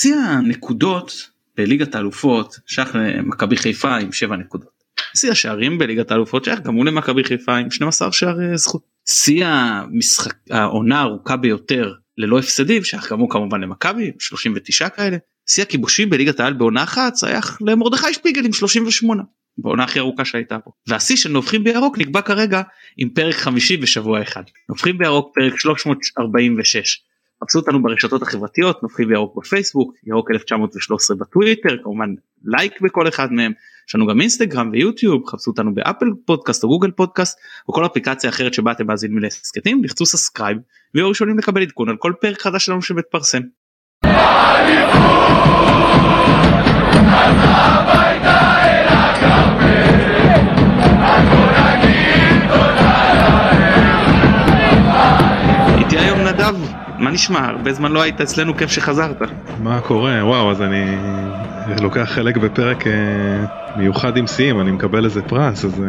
שיא הנקודות בליגת האלופות שייך למכבי חיפה עם 7 נקודות. שיא השערים בליגת האלופות שייך גם הוא למכבי חיפה עם 12 שערי זכות. שיא המשחק העונה הארוכה ביותר ללא הפסדים שייך גם הוא כמובן למכבי 39 כאלה. שיא הכיבושים בליגת העל בעונה אחת שייך למרדכי שפיגל עם 38 בעונה הכי ארוכה שהייתה פה והשיא של נובחים בירוק נקבע כרגע עם פרק חמישי בשבוע אחד נובחים בירוק פרק 346 חפשו אותנו ברשתות החברתיות נובחים בירוק בפייסבוק ירוק 1913 בטוויטר כמובן לייק בכל אחד מהם יש לנו גם אינסטגרם ויוטיוב חפשו אותנו באפל פודקאסט או גוגל פודקאסט או כל אפליקציה אחרת שבה אתם מאזינים להסכתים לחצו subscribe ויהיו ראשונים לקבל עדכון על כל פרק חדש שלנו שמתפרסם. נדב, מה נשמע? הרבה זמן לא היית אצלנו, כיף שחזרת. מה קורה? וואו, אז אני לוקח חלק בפרק אה, מיוחד עם שיאים, אני מקבל איזה פרס, אז אה,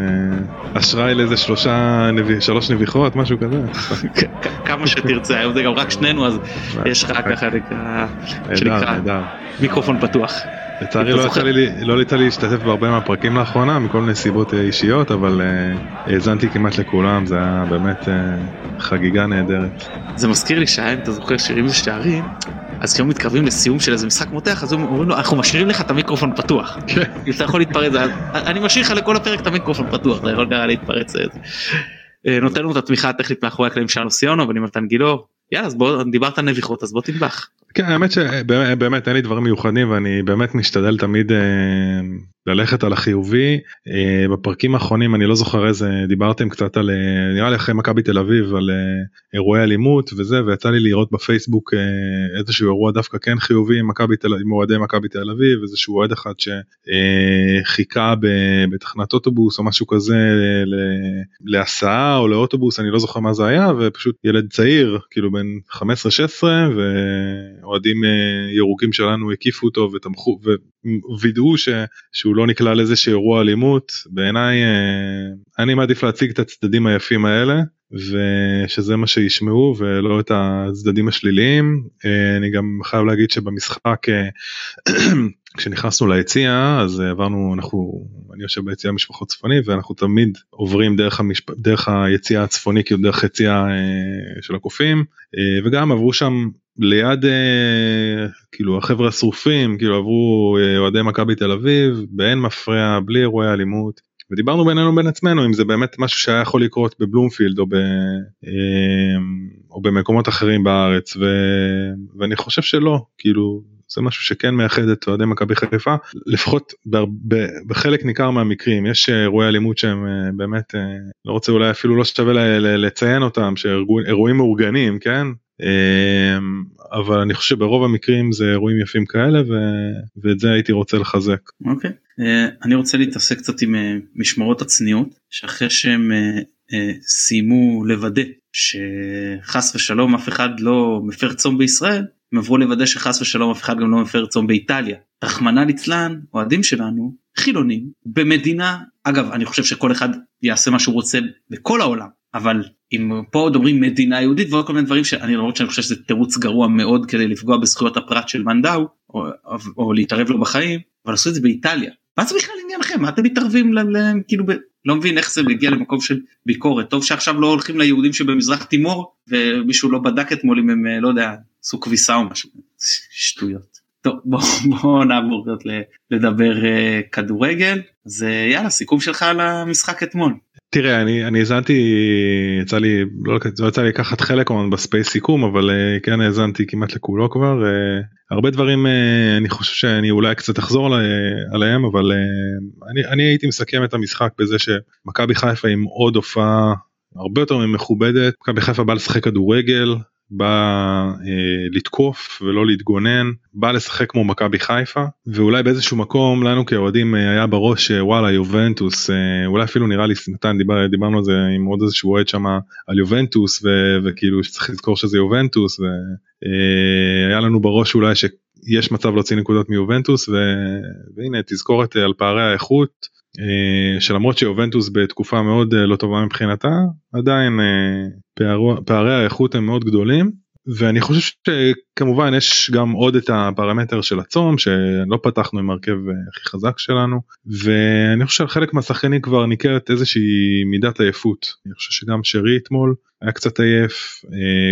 אשראי לאיזה שלושה. שלוש נביחות, משהו כזה. כמה שתרצה, היום זה גם רק שנינו, אז יש לך ככה שנקרא מיקרופון פתוח. לצערי לא יצא לי, לא יצא לי להשתתף בהרבה מהפרקים לאחרונה מכל מיני סיבות אה, אישיות אבל האזנתי כמעט לכולם זה היה באמת חגיגה נהדרת. זה מזכיר לי שהיה אם אתה זוכר שירים ושערים אז כשהם מתקרבים לסיום של איזה משחק מותח אז אומרים לו אנחנו משאירים לך את המיקרופון פתוח. אם אתה יכול להתפרץ אני משאיר לך לכל הפרק את המיקרופון פתוח אתה יכול להתפרץ. נותן לנו את התמיכה הטכנית מאחורי הקלעים שלנו סיונו ואני מתן גילאור יאללה אז בוא דיברת נביחות אז בוא תנבח. כן האמת שבאמת אין לי דברים מיוחדים ואני באמת משתדל תמיד אה, ללכת על החיובי. אה, בפרקים האחרונים אני לא זוכר איזה דיברתם קצת על אה, נראה לי אחרי מכבי תל אביב על אירועי אלימות וזה ויצא לי לראות בפייסבוק איזשהו אירוע דווקא כן חיובי עם אוהדי מכבי תל אביב איזשהו אוהד אחד שחיכה בתחנת אוטובוס או משהו כזה להסעה או לאוטובוס אני לא זוכר מה זה היה ופשוט ילד צעיר כאילו בן 15-16 ואוהדים ירוקים שלנו הקיפו אותו ותמכו ווידאו שהוא לא נקלע לאיזשהו אירוע אלימות. בעיניי אני מעדיף להציג את הצדדים היפים האלה ושזה מה שישמעו ולא את הצדדים השליליים. אני גם חייב להגיד שבמשחק כשנכנסנו ליציע אז עברנו אנחנו אני יושב ביציע משפחות צפוני ואנחנו תמיד עוברים דרך, המשפ... דרך היציע הצפוני כאילו דרך יציע אה, של הקופים. אה, וגם עברו שם ליד אה, כאילו החבר'ה השרופים כאילו עברו אה, אוהדי מכבי תל אביב באין מפריע בלי אירועי אלימות. ודיברנו בינינו בין עצמנו אם זה באמת משהו שהיה יכול לקרות בבלומפילד או, ב, אה, או במקומות אחרים בארץ ו, ואני חושב שלא. כאילו זה משהו שכן מייחד את אוהדי מכבי חיפה. לפחות בחלק ניכר מהמקרים יש אירועי אלימות שהם באמת לא רוצה אולי אפילו לא שווה לציין אותם שאירועים מאורגנים כן אבל אני חושב שברוב המקרים זה אירועים יפים כאלה ו... ואת זה הייתי רוצה לחזק. אוקיי okay. uh, אני רוצה להתעסק קצת עם uh, משמרות הצניעות שאחרי שהם uh, uh, סיימו לוודא שחס ושלום אף אחד לא מפר צום בישראל הם עברו לוודא שחס ושלום אף אחד גם לא מפר צום באיטליה. רחמנא ליצלן אוהדים שלנו חילונים במדינה אגב אני חושב שכל אחד יעשה מה שהוא רוצה בכל העולם אבל אם פה מדברים מדינה יהודית ועוד כל מיני דברים שאני למרות שאני חושב שזה תירוץ גרוע מאוד כדי לפגוע בזכויות הפרט של מנדאו או, או להתערב לו בחיים אבל עשו את זה באיטליה. מה זה בכלל עניינכם מה אתם מתערבים להם כאילו ב... לא מבין איך זה מגיע למקום של ביקורת טוב שעכשיו לא הולכים ליהודים שבמזרח תימור ומישהו לא בדק אתמול אם הם לא יודע עשו כביסה או משהו שטויות. טוב בוא, בוא נעבור לדבר אה, כדורגל אז אה, יאללה סיכום שלך על המשחק אתמול. תראה אני אני האזנתי יצא לי לא, לא יצא לי לקחת חלק ב space סיכום אבל אה, כן האזנתי כמעט לכולו כבר אה, הרבה דברים אה, אני חושב שאני אולי קצת אחזור עלי, עליהם אבל אני, אני הייתי מסכם את המשחק בזה שמכבי חיפה עם עוד הופעה הרבה יותר מכובדת מכבי חיפה בא לשחק כדורגל בא אה, לתקוף ולא להתגונן, בא לשחק כמו מכבי חיפה ואולי באיזשהו מקום לנו כאוהדים אה, היה בראש שוואלה יובנטוס אה, אולי אפילו נראה לי מתן דיבר, דיברנו על זה עם עוד איזשהו אוהד שם על יובנטוס ו, וכאילו שצריך לזכור שזה יובנטוס והיה אה, לנו בראש אולי שיש מצב להוציא נקודות מיובנטוס ו, והנה תזכורת על פערי האיכות. אה, שלמרות שיובנטוס בתקופה מאוד אה, לא טובה מבחינתה עדיין אה, פערי האיכות הם מאוד גדולים ואני חושב כמובן יש גם עוד את הפרמטר של הצום שלא פתחנו עם הרכב הכי חזק שלנו. ואני חושב שעל חלק מהשחקנים כבר ניכרת איזושהי מידת עייפות. אני חושב שגם שרי אתמול היה קצת עייף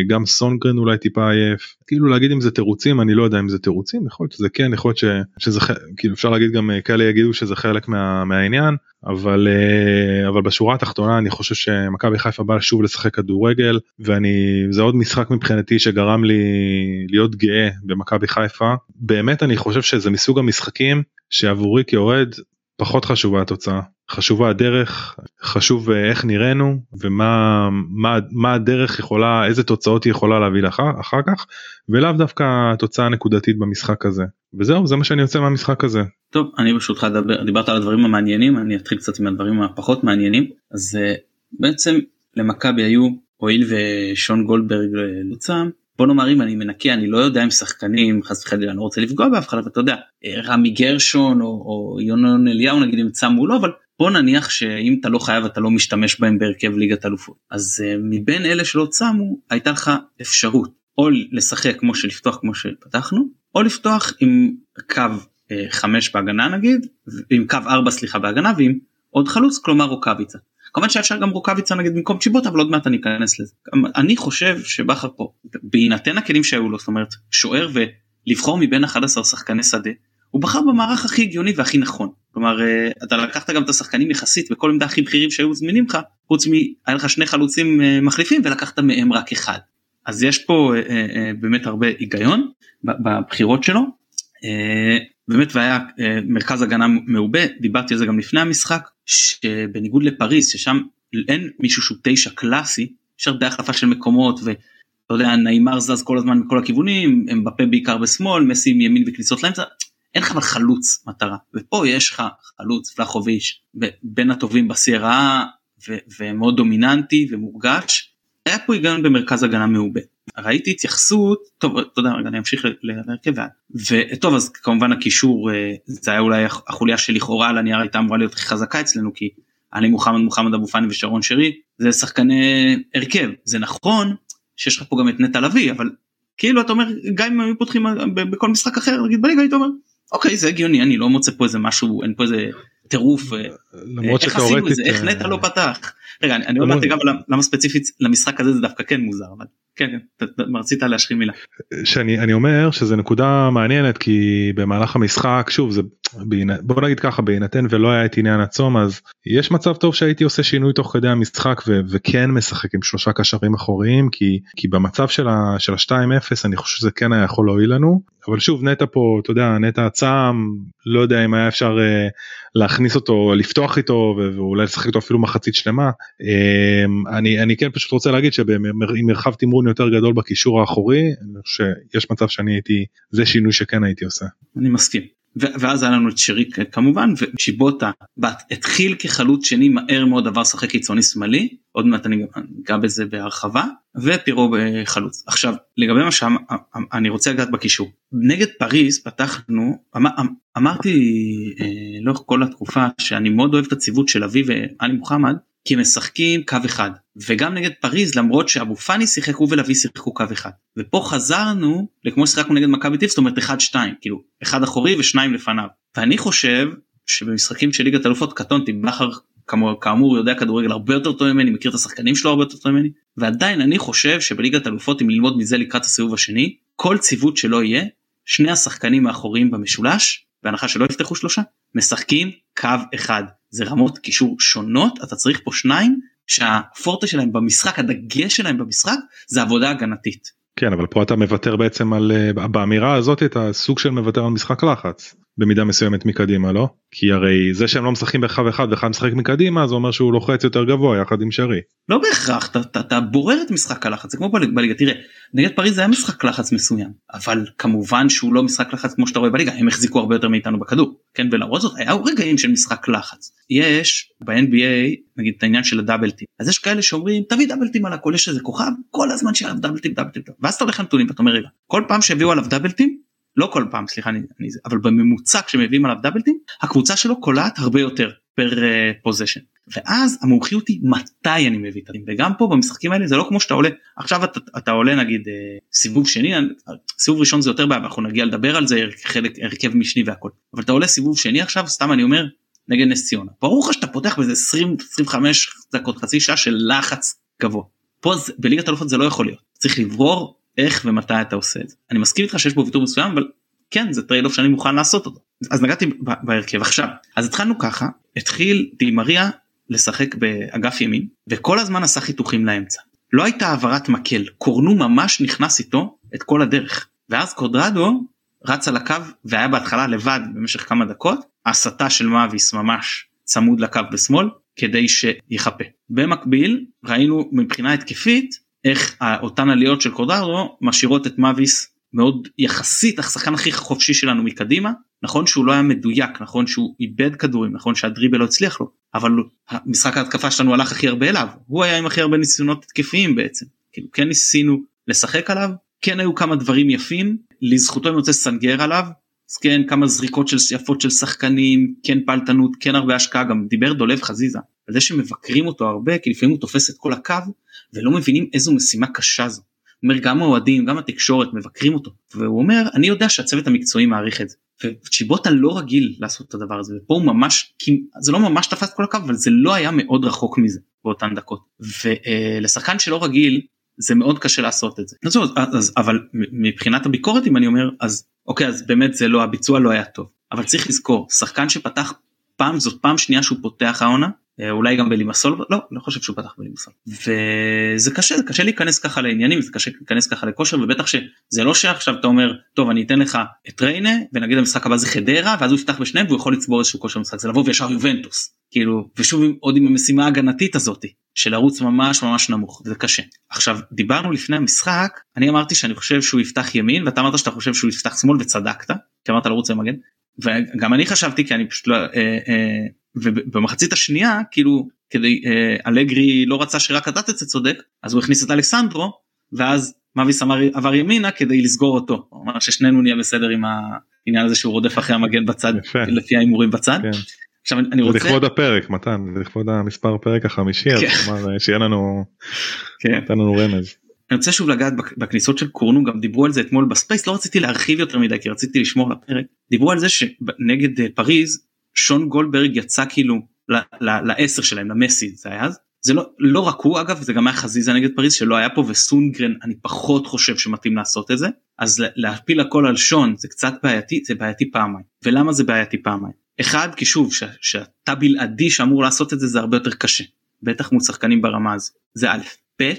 גם סונגרן אולי טיפה עייף. כאילו להגיד אם זה תירוצים אני לא יודע אם זה תירוצים יכול להיות שזה כן יכול להיות שזה כאילו אפשר להגיד גם כאלה יגידו שזה חלק מה, מהעניין אבל אבל בשורה התחתונה אני חושב שמכבי חיפה באה שוב לשחק כדורגל ואני זה עוד משחק מבחינתי שגרם לי להיות גאה במכבי חיפה. באמת אני חושב שזה מסוג המשחקים שעבורי כאוהד פחות חשובה התוצאה. חשובה הדרך חשוב איך נראינו ומה מה, מה הדרך יכולה איזה תוצאות היא יכולה להביא לאחר אחר כך ולאו דווקא תוצאה נקודתית במשחק הזה. וזהו זה מה שאני יוצא מהמשחק הזה. טוב אני ברשותך דיברת על הדברים המעניינים אני אתחיל קצת עם הדברים הפחות מעניינים. אז uh, בעצם למכבי היו הואיל ושון גולדברג לא צם בוא נאמר אם אני מנקה אני לא יודע אם שחקנים חס וחלילה אני לא רוצה לפגוע באף אחד אבל אתה יודע רמי גרשון או, או יונון אליהו נגיד אם צמו לא אבל בוא נניח שאם אתה לא חייב אתה לא משתמש בהם בהרכב ליגת אלופות. אז uh, מבין אלה שלא צמו הייתה לך אפשרות או לשחק כמו שלפתוח כמו שפתחנו או לפתוח עם קו uh, 5 בהגנה נגיד עם קו 4 סליחה בהגנה ועם עוד חלוץ כלומר רוקאביצה כמובן שאפשר גם רוקאביצה נגיד במקום צ'יבוט אבל עוד מעט אני אכנס לזה. אני חושב שבכר פה בהינתן הכלים שהיו לו זאת אומרת שוער ולבחור מבין 11 שחקני שדה הוא בחר במערך הכי הגיוני והכי נכון. כלומר אה, אתה לקחת גם את השחקנים יחסית בכל עמדה הכי בכירים שהיו זמינים לך חוץ מהיה לך שני חלוצים אה, מחליפים ולקחת מהם רק אחד. אז יש פה אה, באמת הרבה היגיון בבחירות שלו באמת והיה מרכז הגנה מעובה דיברתי על זה גם לפני המשחק שבניגוד לפריז ששם אין מישהו שהוא תשע קלאסי יש הרבה החלפה של מקומות ואתה יודע נעימר זז כל הזמן מכל הכיוונים הם בפה בעיקר בשמאל מסי מימין וכניסות לאמצע אין לך אבל חלוץ מטרה ופה יש לך חלוץ פלחוביץ' בין הטובים בסיירה ומאוד דומיננטי ומורגש היה פה היגיון במרכז הגנה מעובה. ראיתי התייחסות טוב תודה רגע אני אמשיך להרכב וטוב אז כמובן הקישור אה, זה היה אולי החוליה שלכאורה על הנייר הייתה אמורה להיות הכי חזקה אצלנו כי עלי מוחמד מוחמד אבו פאני ושרון שרי זה שחקני הרכב. זה נכון שיש לך פה גם את נטע לביא אבל כאילו אתה אומר גם אם היו פותחים בכל משחק אחר נגיד בליגה היית אומר אוקיי זה הגיוני אני לא מוצא פה איזה משהו אין פה איזה טירוף אה, למרות שתאורטית איך נטע לא פתח? רגע אני עוד מעט אגע למה ספציפית למשחק הזה זה דווקא כן מוזר אבל כן כן רצית להשחיל מילה. שאני אני אומר שזה נקודה מעניינת כי במהלך המשחק שוב זה בוא נגיד ככה בהינתן ולא היה את עניין הצום אז יש מצב טוב שהייתי עושה שינוי תוך כדי המשחק וכן משחק עם שלושה קשרים אחוריים כי כי במצב של ה-2-0 אני חושב שזה כן היה יכול להועיל לנו. אבל שוב נטע פה אתה יודע נטע צם לא יודע אם היה אפשר uh, להכניס אותו לפתוח איתו ואולי לשחק איתו אפילו מחצית שלמה um, אני אני כן פשוט רוצה להגיד שעם מרחב תמרון יותר גדול בקישור האחורי שיש מצב שאני הייתי זה שינוי שכן הייתי עושה. אני מסכים. ואז היה לנו את שריק כמובן ושבוטה התחיל כחלוץ שני מהר מאוד עבר לשחק קיצוני שמאלי עוד מעט אני אגע בזה בהרחבה ופירו בחלוץ. עכשיו לגבי מה שאני רוצה לגעת בקישור. נגד פריז פתחנו אמר, אמרתי אה, לאורך כל התקופה שאני מאוד אוהב את הציוות של אבי ואלי מוחמד כי משחקים קו אחד. וגם נגד פריז למרות שאבו פאני שיחק הוא ולוי שיחקו קו אחד. ופה חזרנו לכמו ששיחקנו נגד מכבי טיפ זאת אומרת אחד שתיים. כאילו אחד אחורי ושניים לפניו. ואני חושב שבמשחקים של ליגת אלופות קטונתי בכר כאמור, כאמור יודע כדורגל הרבה יותר טוב ממני מכיר את השחקנים שלו הרבה יותר טוב ממני. ועדיין אני חושב שבליגת אלופות אם ללמוד מזה לקראת הסיבוב השני כל ציוות שלא יהיה שני השחקנים האחוריים במשולש בהנחה שלא יפתחו שלושה משחקים קו אחד זה רמות קישור שונות אתה צריך פה שניים שהפורטה שלהם במשחק הדגש שלהם במשחק זה עבודה הגנתית. כן אבל פה אתה מוותר בעצם על אה, באמירה הזאת אתה סוג של מוותר על משחק לחץ. במידה מסוימת מקדימה לא? כי הרי זה שהם לא משחקים באחד אחד ואחד משחק מקדימה זה אומר שהוא לוחץ יותר גבוה יחד עם שרי. לא בהכרח אתה, אתה, אתה בורר את משחק הלחץ. זה כמו בליגה. תראה נגד פריז זה היה משחק לחץ מסוים אבל כמובן שהוא לא משחק לחץ כמו שאתה רואה בליגה. הם החזיקו הרבה יותר מאיתנו בכדור כן? ולמרות זאת היה רגעים של משחק לחץ. יש ב-NBA נגיד את העניין של הדאבלטים אז יש כאלה שאומרים תביא דאבלטים על הכל יש איזה כוכב כל הזמן שיהיה עליו דאבלטים דאבלטים ואז אתה הולך לנתונים ואתה אומר רגע כל פעם שהביאו עליו דאבלטים לא כל פעם סליחה אני, אני אבל בממוצע כשמביאים עליו דאבלטים הקבוצה שלו קולעת הרבה יותר פר פוזיישן. ואז המומחיות היא מתי אני מביא את הדין וגם פה במשחקים האלה זה לא כמו שאתה עולה עכשיו אתה, אתה עולה נגיד אה, סיבוב שני סיבוב ראשון זה יותר בעיה אנחנו נגיע לדבר על זה חלק הרכב משני והכל. אבל אתה עולה סיבוב שני עכשיו סתם אני אומר נגד נס ציונה. ברור לך שאתה פותח באיזה 20 25 דקות חצי שעה של לחץ גבוה. פה בליגת אלופות זה לא יכול להיות. צריך לברור איך ומתי אתה עושה את זה. אני מסכים איתך שיש בו ויתור מסוים אבל כן זה trade off שאני מוכן לעשות אותו. אז נגעתי בהרכב. עכשיו אז התחלנו ככה התחיל די מריה לשחק באגף ימין וכל הזמן עשה חיתוכים לאמצע. לא הייתה העברת מקל קורנו ממש נכנס איתו את כל הדרך. ואז קוואדרדו רץ על הקו והיה בהתחלה לבד במשך כמה דקות הסטה של מאביס ממש צמוד לקו בשמאל כדי שיחפה. במקביל ראינו מבחינה התקפית איך אותן עליות של קוואדרדו משאירות את מאביס מאוד יחסית השחקן הכי חופשי שלנו מקדימה. נכון שהוא לא היה מדויק נכון שהוא איבד כדורים נכון שהדריבל לא הצליח לו אבל משחק ההתקפה שלנו הלך הכי הרבה אליו. הוא היה עם הכי הרבה ניסיונות התקפיים בעצם. כאילו כן ניסינו לשחק עליו כן היו כמה דברים יפים לזכותו אני רוצה לסנגר עליו. אז כן כמה זריקות של יפות של שחקנים כן פעלתנות כן הרבה השקעה גם דיבר דולב חזיזה על זה שמבקרים אותו הרבה כי לפעמים הוא תופס את כל הקו ולא מבינים איזו משימה קשה זו. הוא אומר גם האוהדים גם התקשורת מבקרים אותו והוא אומר אני יודע שהצוות המקצועי מעריך את זה. וצ'יבוטה לא רגיל לעשות את הדבר הזה ופה הוא ממש זה לא ממש תפס כל הקו אבל זה לא היה מאוד רחוק מזה באותן דקות ולשחקן שלא רגיל זה מאוד קשה לעשות את זה. אז, אז, אבל מבחינת הביקורת אם אני אומר אז אוקיי אז באמת זה לא הביצוע לא היה טוב אבל צריך לזכור שחקן שפתח פעם זאת פעם שנייה שהוא פותח העונה אולי גם בלימסול לא לא חושב שהוא פתח בלימסול. וזה קשה זה קשה להיכנס ככה לעניינים זה קשה להיכנס ככה לכושר ובטח שזה לא שעכשיו אתה אומר טוב אני אתן לך את ריינה ונגיד המשחק הבא זה חדרה ואז הוא יפתח בשניהם והוא יכול לצבור איזשהו כושר משחק. זה לבוא וישר יובנטוס כאילו ושוב עוד עם המשימה ההגנתית הזאתי של לרוץ ממש ממש נמוך זה קשה. עכשיו דיברנו לפני המשחק אני אמרתי שאני חושב שהוא יפתח ימין ואתה אמרת שאתה חושב שהוא יפתח שמאל וצדקת כי אמרת לרוץ במגן וגם אני חשבתי כי אני פשוט לא. אה, אה, ובמחצית השנייה כאילו כדי אה, אלגרי לא רצה שרק אתה תצא צודק אז הוא הכניס את אלכסנדרו ואז מאביס אמר עבר ימינה כדי לסגור אותו. הוא אמר ששנינו נהיה בסדר עם העניין הזה שהוא רודף אחרי המגן בצד לפי ההימורים בצד. כן. עכשיו אני רוצה... זה לכבוד הפרק מתן זה לכבוד המספר פרק החמישי אז כלומר כן. שיהיה לנו כן. נתן לנו רמז. אני רוצה שוב לגעת בכניסות של קורנוד גם דיברו על זה אתמול ב Space לא רציתי להרחיב יותר מדי כי רציתי לשמור לפרק דיברו על זה שנגד אה, פריז שון גולדברג יצא כאילו לעשר שלהם למסי זה היה אז. זה לא לא רק הוא אגב זה גם היה חזיזה נגד פריז שלא היה פה וסונדגרן אני פחות חושב שמתאים לעשות את זה. אז להפיל הכל על שון זה קצת בעייתי זה בעייתי פעמיים. ולמה זה בעייתי פעמיים? אחד כי שוב שאתה בלעדי שאמור לעשות את זה זה הרבה יותר קשה. בטח מול שחקנים ברמה הזו. זה א' ב'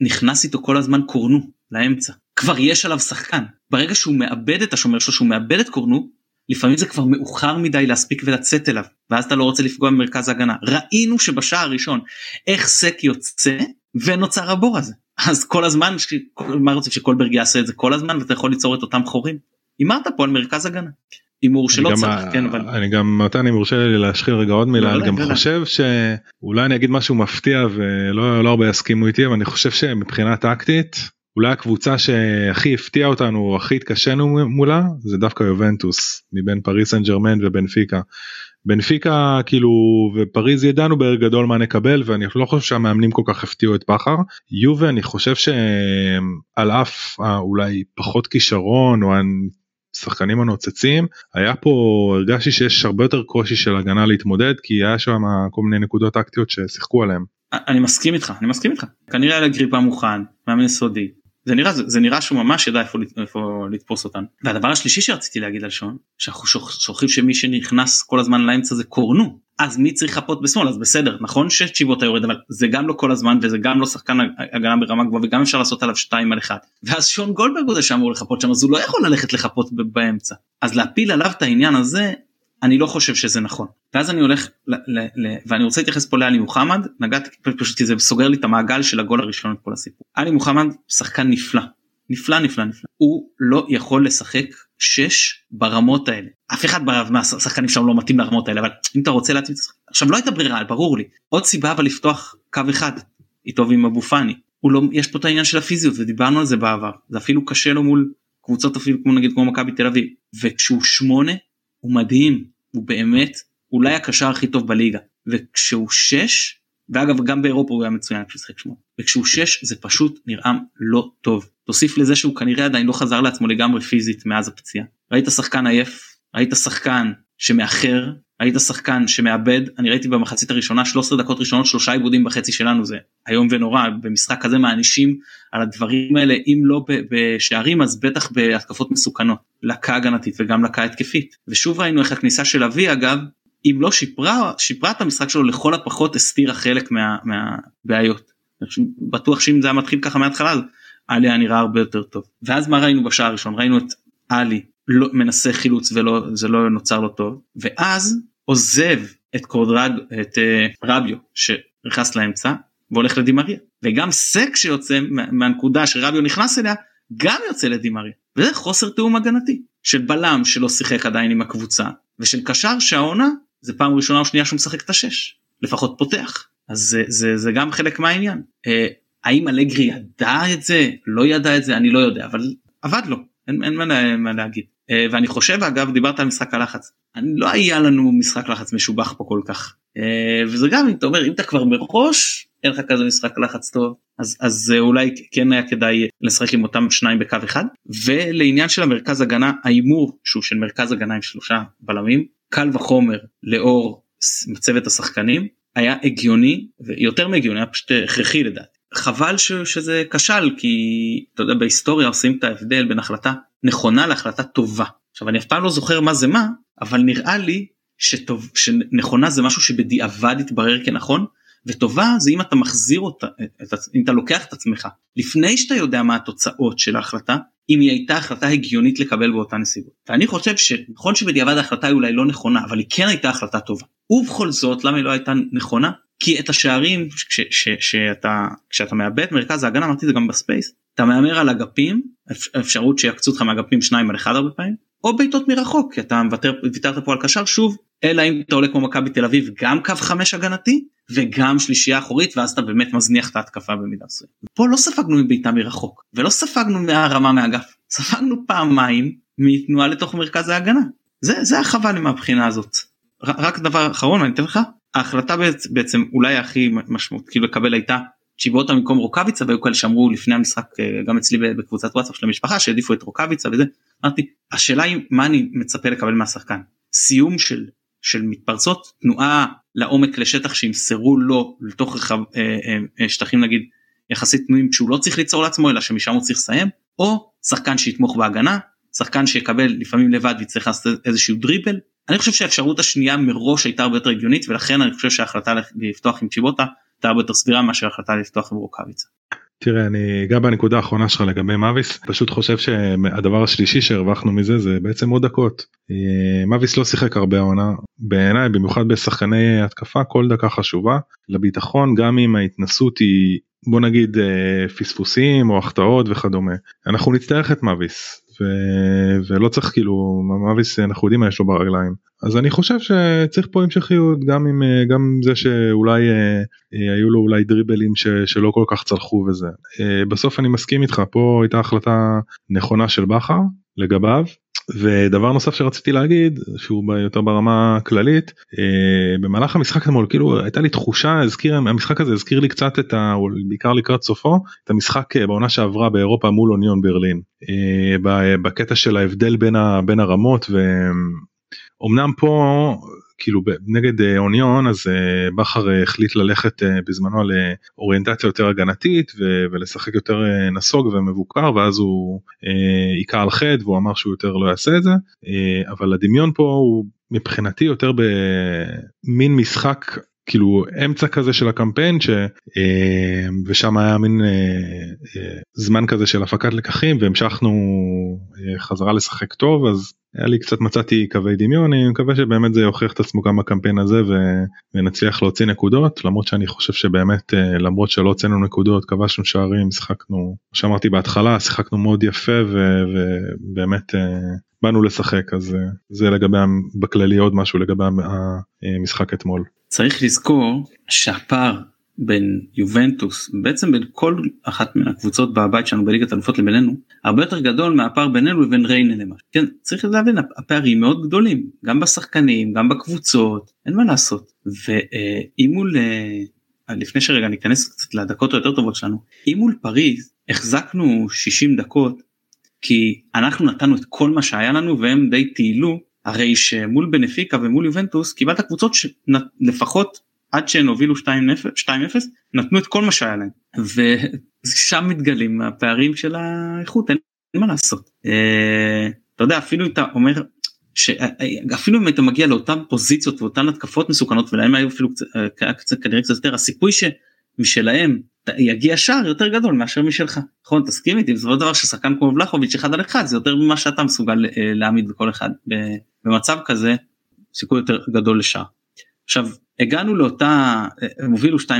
נכנס איתו כל הזמן קורנו לאמצע. כבר יש עליו שחקן. ברגע שהוא מאבד את השומר שלו שהוא מאבד את קורנו לפעמים זה כבר מאוחר מדי להספיק ולצאת אליו ואז אתה לא רוצה לפגוע במרכז ההגנה. ראינו שבשער הראשון איך סק יוצא ונוצר הבור הזה. אז כל הזמן מה רוצים שקולברג יעשה את זה כל הזמן ואתה יכול ליצור את אותם חורים. הימרת פה על מרכז הגנה. הימור שלא צריך כן אבל אני גם מתן אם יורשה לי להשחיל רגע עוד מילה אני גם חושב שאולי אני אגיד משהו מפתיע ולא לא הרבה יסכימו איתי אבל אני חושב שמבחינה טקטית אולי הקבוצה שהכי הפתיעה אותנו הכי התקשינו מולה זה דווקא יובנטוס מבין פריס סן ג'רמן ובנפיקה. בנפיקה כאילו ופריז ידענו בערך גדול מה נקבל ואני לא חושב שהמאמנים כל כך הפתיעו את בכר. יובה אני חושב שעל אף אולי פחות כישרון או השחקנים הנוצצים היה פה הרגשתי שיש הרבה יותר קושי של הגנה להתמודד כי היה שם כל מיני נקודות טקטיות ששיחקו עליהם. אני מסכים איתך אני מסכים איתך כנראה היה לגריפה מוכן מאמן יסודי זה נראה זה נראה שהוא ממש ידע איפה, איפה לתפוס אותנו. והדבר השלישי שרציתי להגיד על שון שאנחנו שוכחים שמי שנכנס כל הזמן לאמצע זה קורנו. אז מי צריך לחפות בשמאל? אז בסדר נכון שצ'יבוטה יורד אבל זה גם לא כל הזמן וזה גם לא שחקן הגנה ברמה גבוהה וגם אפשר לעשות עליו שתיים על אחד. ואז שון גולדברג הוא זה שאמור לחפות שם אז הוא לא יכול ללכת לחפות באמצע. אז להפיל עליו את העניין הזה אני לא חושב שזה נכון. ואז אני הולך ל, ל, ל, ואני רוצה להתייחס פה לאלי מוחמד. נגעתי פשוט כי זה סוגר לי את המעגל של הגול הראשון את כל הסיפור. אלי מוחמד שחקן נפלא. נפלא נפלא נפלא. הוא לא יכול לשחק 6 ברמות האלה. אף אחד מהשחקנים שם לא מתאים לרמות האלה אבל אם אתה רוצה להתאים עכשיו לא הייתה ברירה ברור לי. עוד סיבה אבל לפתוח קו אחד איתו ועם אבו פאני. הוא לא יש פה את העניין של הפיזיות ודיברנו על זה בעבר. זה אפילו קשה לו מול קבוצות אפילו כמו נגיד כמו מכבי תל אביב. וכשהוא שמונה הוא מדהים הוא באמת אולי הקשר הכי טוב בליגה. וכשהוא 6 ואגב גם באירופה הוא היה מצוין כשהוא שמונה. וכשהוא 6 זה פשוט נראה לא טוב. תוסיף לזה שהוא כנראה עדיין לא חזר לעצמו לגמרי פיזית מאז הפציעה. ראית שחקן עייף? ראית שחקן שמאחר היית שחקן שמאבד אני ראיתי במחצית הראשונה 13 דקות ראשונות שלושה עיבודים בחצי שלנו זה איום ונורא. במשחק כזה מענישים על הדברים האלה אם לא בשערים אז בטח בהתקפות מסוכנות. לקה הגנתית וגם לקה התקפית. ושוב ראינו איך הכניסה של אבי אגב אם לא שיפרה שיפרה את המשחק שלו לכל הפחות הסתירה חלק מה, מהבעיות. בטוח שאם זה היה מתחיל ככה מההתחלה אז עלי היה נראה הרבה יותר טוב. ואז מה ראינו בשער הראשון? ראינו את עלי לא, מנסה חילוץ ולא זה לא נוצר לו טוב ואז עוזב את קורדרג את uh, רביו שנכנס לאמצע והולך לדימריה. וגם סק שיוצא מהנקודה שרביו נכנס אליה גם יוצא לדימריה. וזה חוסר תיאום הגנתי של בלם שלא שיחק עדיין עם הקבוצה ושל קשר שהעונה זה פעם ראשונה או שנייה שהוא משחק את השש לפחות פותח. אז זה, זה, זה גם חלק מהעניין. Uh, האם אלגרי ידע את זה? לא ידע את זה? אני לא יודע אבל עבד לו. אין, אין מה, מה להגיד. אה, ואני חושב אגב דיברת על משחק הלחץ. אני לא היה לנו משחק לחץ משובח פה כל כך. אה, וזה גם אם אתה אומר אם אתה כבר מראש אין לך כזה משחק לחץ טוב אז אז אולי כן היה כדאי לשחק עם אותם שניים בקו אחד. ולעניין של המרכז הגנה ההימור שהוא של מרכז הגנה עם שלושה בלמים קל וחומר לאור מצבת השחקנים היה הגיוני ויותר מהגיוני היה פשוט הכרחי לדעתי חבל ש, שזה כשל כי אתה יודע בהיסטוריה עושים את ההבדל בין החלטה נכונה להחלטה טובה. עכשיו אני אף פעם לא זוכר מה זה מה אבל נראה לי שטוב שנכונה זה משהו שבדיעבד יתברר כנכון וטובה זה אם אתה מחזיר אותה את, אם אתה לוקח את עצמך לפני שאתה יודע מה התוצאות של ההחלטה אם היא הייתה החלטה הגיונית לקבל באותה נסיבות. ואני חושב שנכון שבדיעבד ההחלטה היא אולי לא נכונה אבל היא כן הייתה החלטה טובה. ובכל זאת למה היא לא הייתה נכונה? כי את השערים שאתה כשאתה מאבד מרכז ההגנה אמרתי זה גם ב Space אתה מהמר על אגפים אפשרות שיקצו אותך מאגפים שניים על אחד הרבה פעמים או בעיטות מרחוק כי אתה מוותר ויתרת פה על קשר שוב אלא אם אתה עולה כמו מכבי תל אביב גם קו חמש הגנתי וגם שלישייה אחורית ואז אתה באמת מזניח את ההתקפה במידה מסוימת. פה לא ספגנו מבעיטה מרחוק ולא ספגנו מהרמה מהאגף ספגנו פעמיים מתנועה לתוך מרכז ההגנה זה זה החבל מהבחינה הזאת. רק דבר אחרון אני אתן לך. ההחלטה בעצם אולי הכי משמעות כאילו לקבל הייתה צ'יבוטה במקום רוקאביצה והיו כאלה שאמרו לפני המשחק אה, גם אצלי בקבוצת וואטסאפ של המשפחה שהעדיפו את רוקאביצה וזה. אמרתי השאלה היא מה אני מצפה לקבל מהשחקן? סיום של של מתפרצות? תנועה לעומק לשטח שימסרו לו לתוך רחב, אה, אה, שטחים נגיד יחסית תנועים שהוא לא צריך ליצור לעצמו אלא שמשם הוא צריך לסיים? או שחקן שיתמוך בהגנה שחקן שיקבל לפעמים לבד ויצטרך לעשות איזשהו דריבל אני חושב שהאפשרות השנייה מראש הייתה הרבה יותר הגיונית ולכן אני חושב שההחלטה לפתוח עם צ'יבוטה הייתה הרבה יותר סבירה מאשר ההחלטה לפתוח עם רוקאביצה. תראה אני אגע בנקודה האחרונה שלך לגבי מאביס פשוט חושב שהדבר השלישי שהרווחנו מזה זה בעצם עוד דקות. אה, מאביס לא שיחק הרבה העונה בעיניי במיוחד בשחקני התקפה כל דקה חשובה לביטחון גם אם ההתנסות היא בוא נגיד אה, פספוסים או החטאות וכדומה אנחנו נצטרך את מאביס ולא צריך כאילו מאביס אנחנו יודעים מה יש לו ברגליים. אז אני חושב שצריך פה המשכיות גם עם גם זה שאולי אה, היו לו אולי דריבלים ש... שלא כל כך צלחו וזה. אה, בסוף אני מסכים איתך פה הייתה החלטה נכונה של בכר לגביו. ודבר נוסף שרציתי להגיד שהוא יותר ברמה הכללית אה, במהלך המשחק אתמול כאילו הייתה לי תחושה הזכיר המשחק הזה הזכיר לי קצת את ה... בעיקר לקראת סופו את המשחק אה, בעונה שעברה באירופה מול אוניון ברלין. אה, בקטע של ההבדל בין, הרמות ואומנם פה כאילו נגד אה, אוניון אז אה, בכר אה, החליט ללכת בזמנו לאוריינטציה יותר הגנתית ולשחק יותר נסוג ומבוקר ואז הוא היכה על חטא והוא אמר שהוא יותר לא יעשה את זה. אבל הדמיון פה הוא מבחינתי יותר במין משחק כאילו אמצע כזה של הקמפיין ש... ושם היה מין זמן כזה של הפקת לקחים והמשכנו חזרה לשחק טוב אז היה לי קצת מצאתי קווי דמיון אני מקווה שבאמת זה יוכיח את עצמו גם בקמפיין הזה ו... ונצליח להוציא נקודות למרות שאני חושב שבאמת אה, למרות שלא הוצאנו נקודות כבשנו שערים משחקנו כמו שאמרתי בהתחלה שיחקנו מאוד יפה ו... ובאמת אה, באנו לשחק אז אה, זה לגבי בכללי עוד משהו לגבי המשחק אתמול. צריך לזכור שהפער בין יובנטוס בעצם בין כל אחת מהקבוצות בבית שלנו בליגת אלופות לבינינו הרבה יותר גדול מהפער בינינו לבין ריינה למשל. כן צריך להבין הפערים מאוד גדולים גם בשחקנים גם בקבוצות אין מה לעשות ואם מול לפני שרגע ניכנס קצת לדקות היותר טובות שלנו אם מול פריז החזקנו 60 דקות כי אנחנו נתנו את כל מה שהיה לנו והם די טיילו הרי שמול בנפיקה ומול יובנטוס קיבלת קבוצות שלפחות עד שהן הובילו 2-0 נתנו את כל מה שהיה להם ושם מתגלים הפערים של האיכות אין, אין מה לעשות. אה, אתה יודע אפילו אתה אומר שאפילו אם אתה מגיע לאותן פוזיציות ואותן התקפות מסוכנות ולהם היו אפילו אה, קצת כנראה קצת יותר הסיכוי שמשלהם יגיע שער יותר גדול מאשר משלך נכון תסכים איתי בסופו של דבר ששחקן כמו ולחוביץ' אחד על אחד זה יותר ממה שאתה מסוגל אה, להעמיד בכל אחד במצב כזה סיכוי יותר גדול לשער. עכשיו הגענו לאותה הם הובילו 2-0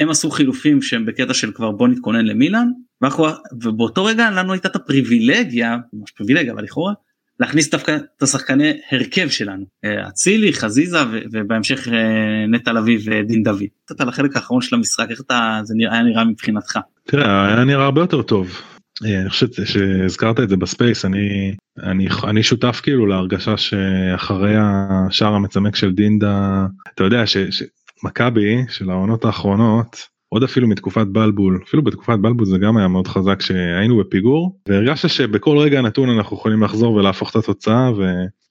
הם עשו חילופים שהם בקטע של כבר בוא נתכונן למילאן ואנחנו, ובאותו רגע לנו הייתה את הפריבילגיה ממש פריבילגיה אבל לכאורה להכניס דווקא את השחקני הרכב שלנו אה, אצילי חזיזה ובהמשך אה, נטע לביא ודין דוד. קצת על החלק האחרון של המשחק איך אתה זה היה נראה מבחינתך. תראה היה נראה הרבה יותר טוב. אה, אני חושב שהזכרת את זה ב Space אני אני אני שותף כאילו להרגשה שאחרי השער המצמק של דין דוד אתה יודע שמכבי של העונות האחרונות עוד אפילו מתקופת בלבול אפילו בתקופת בלבול זה גם היה מאוד חזק שהיינו בפיגור והרגשת שבכל רגע נתון אנחנו יכולים לחזור ולהפוך את התוצאה ו...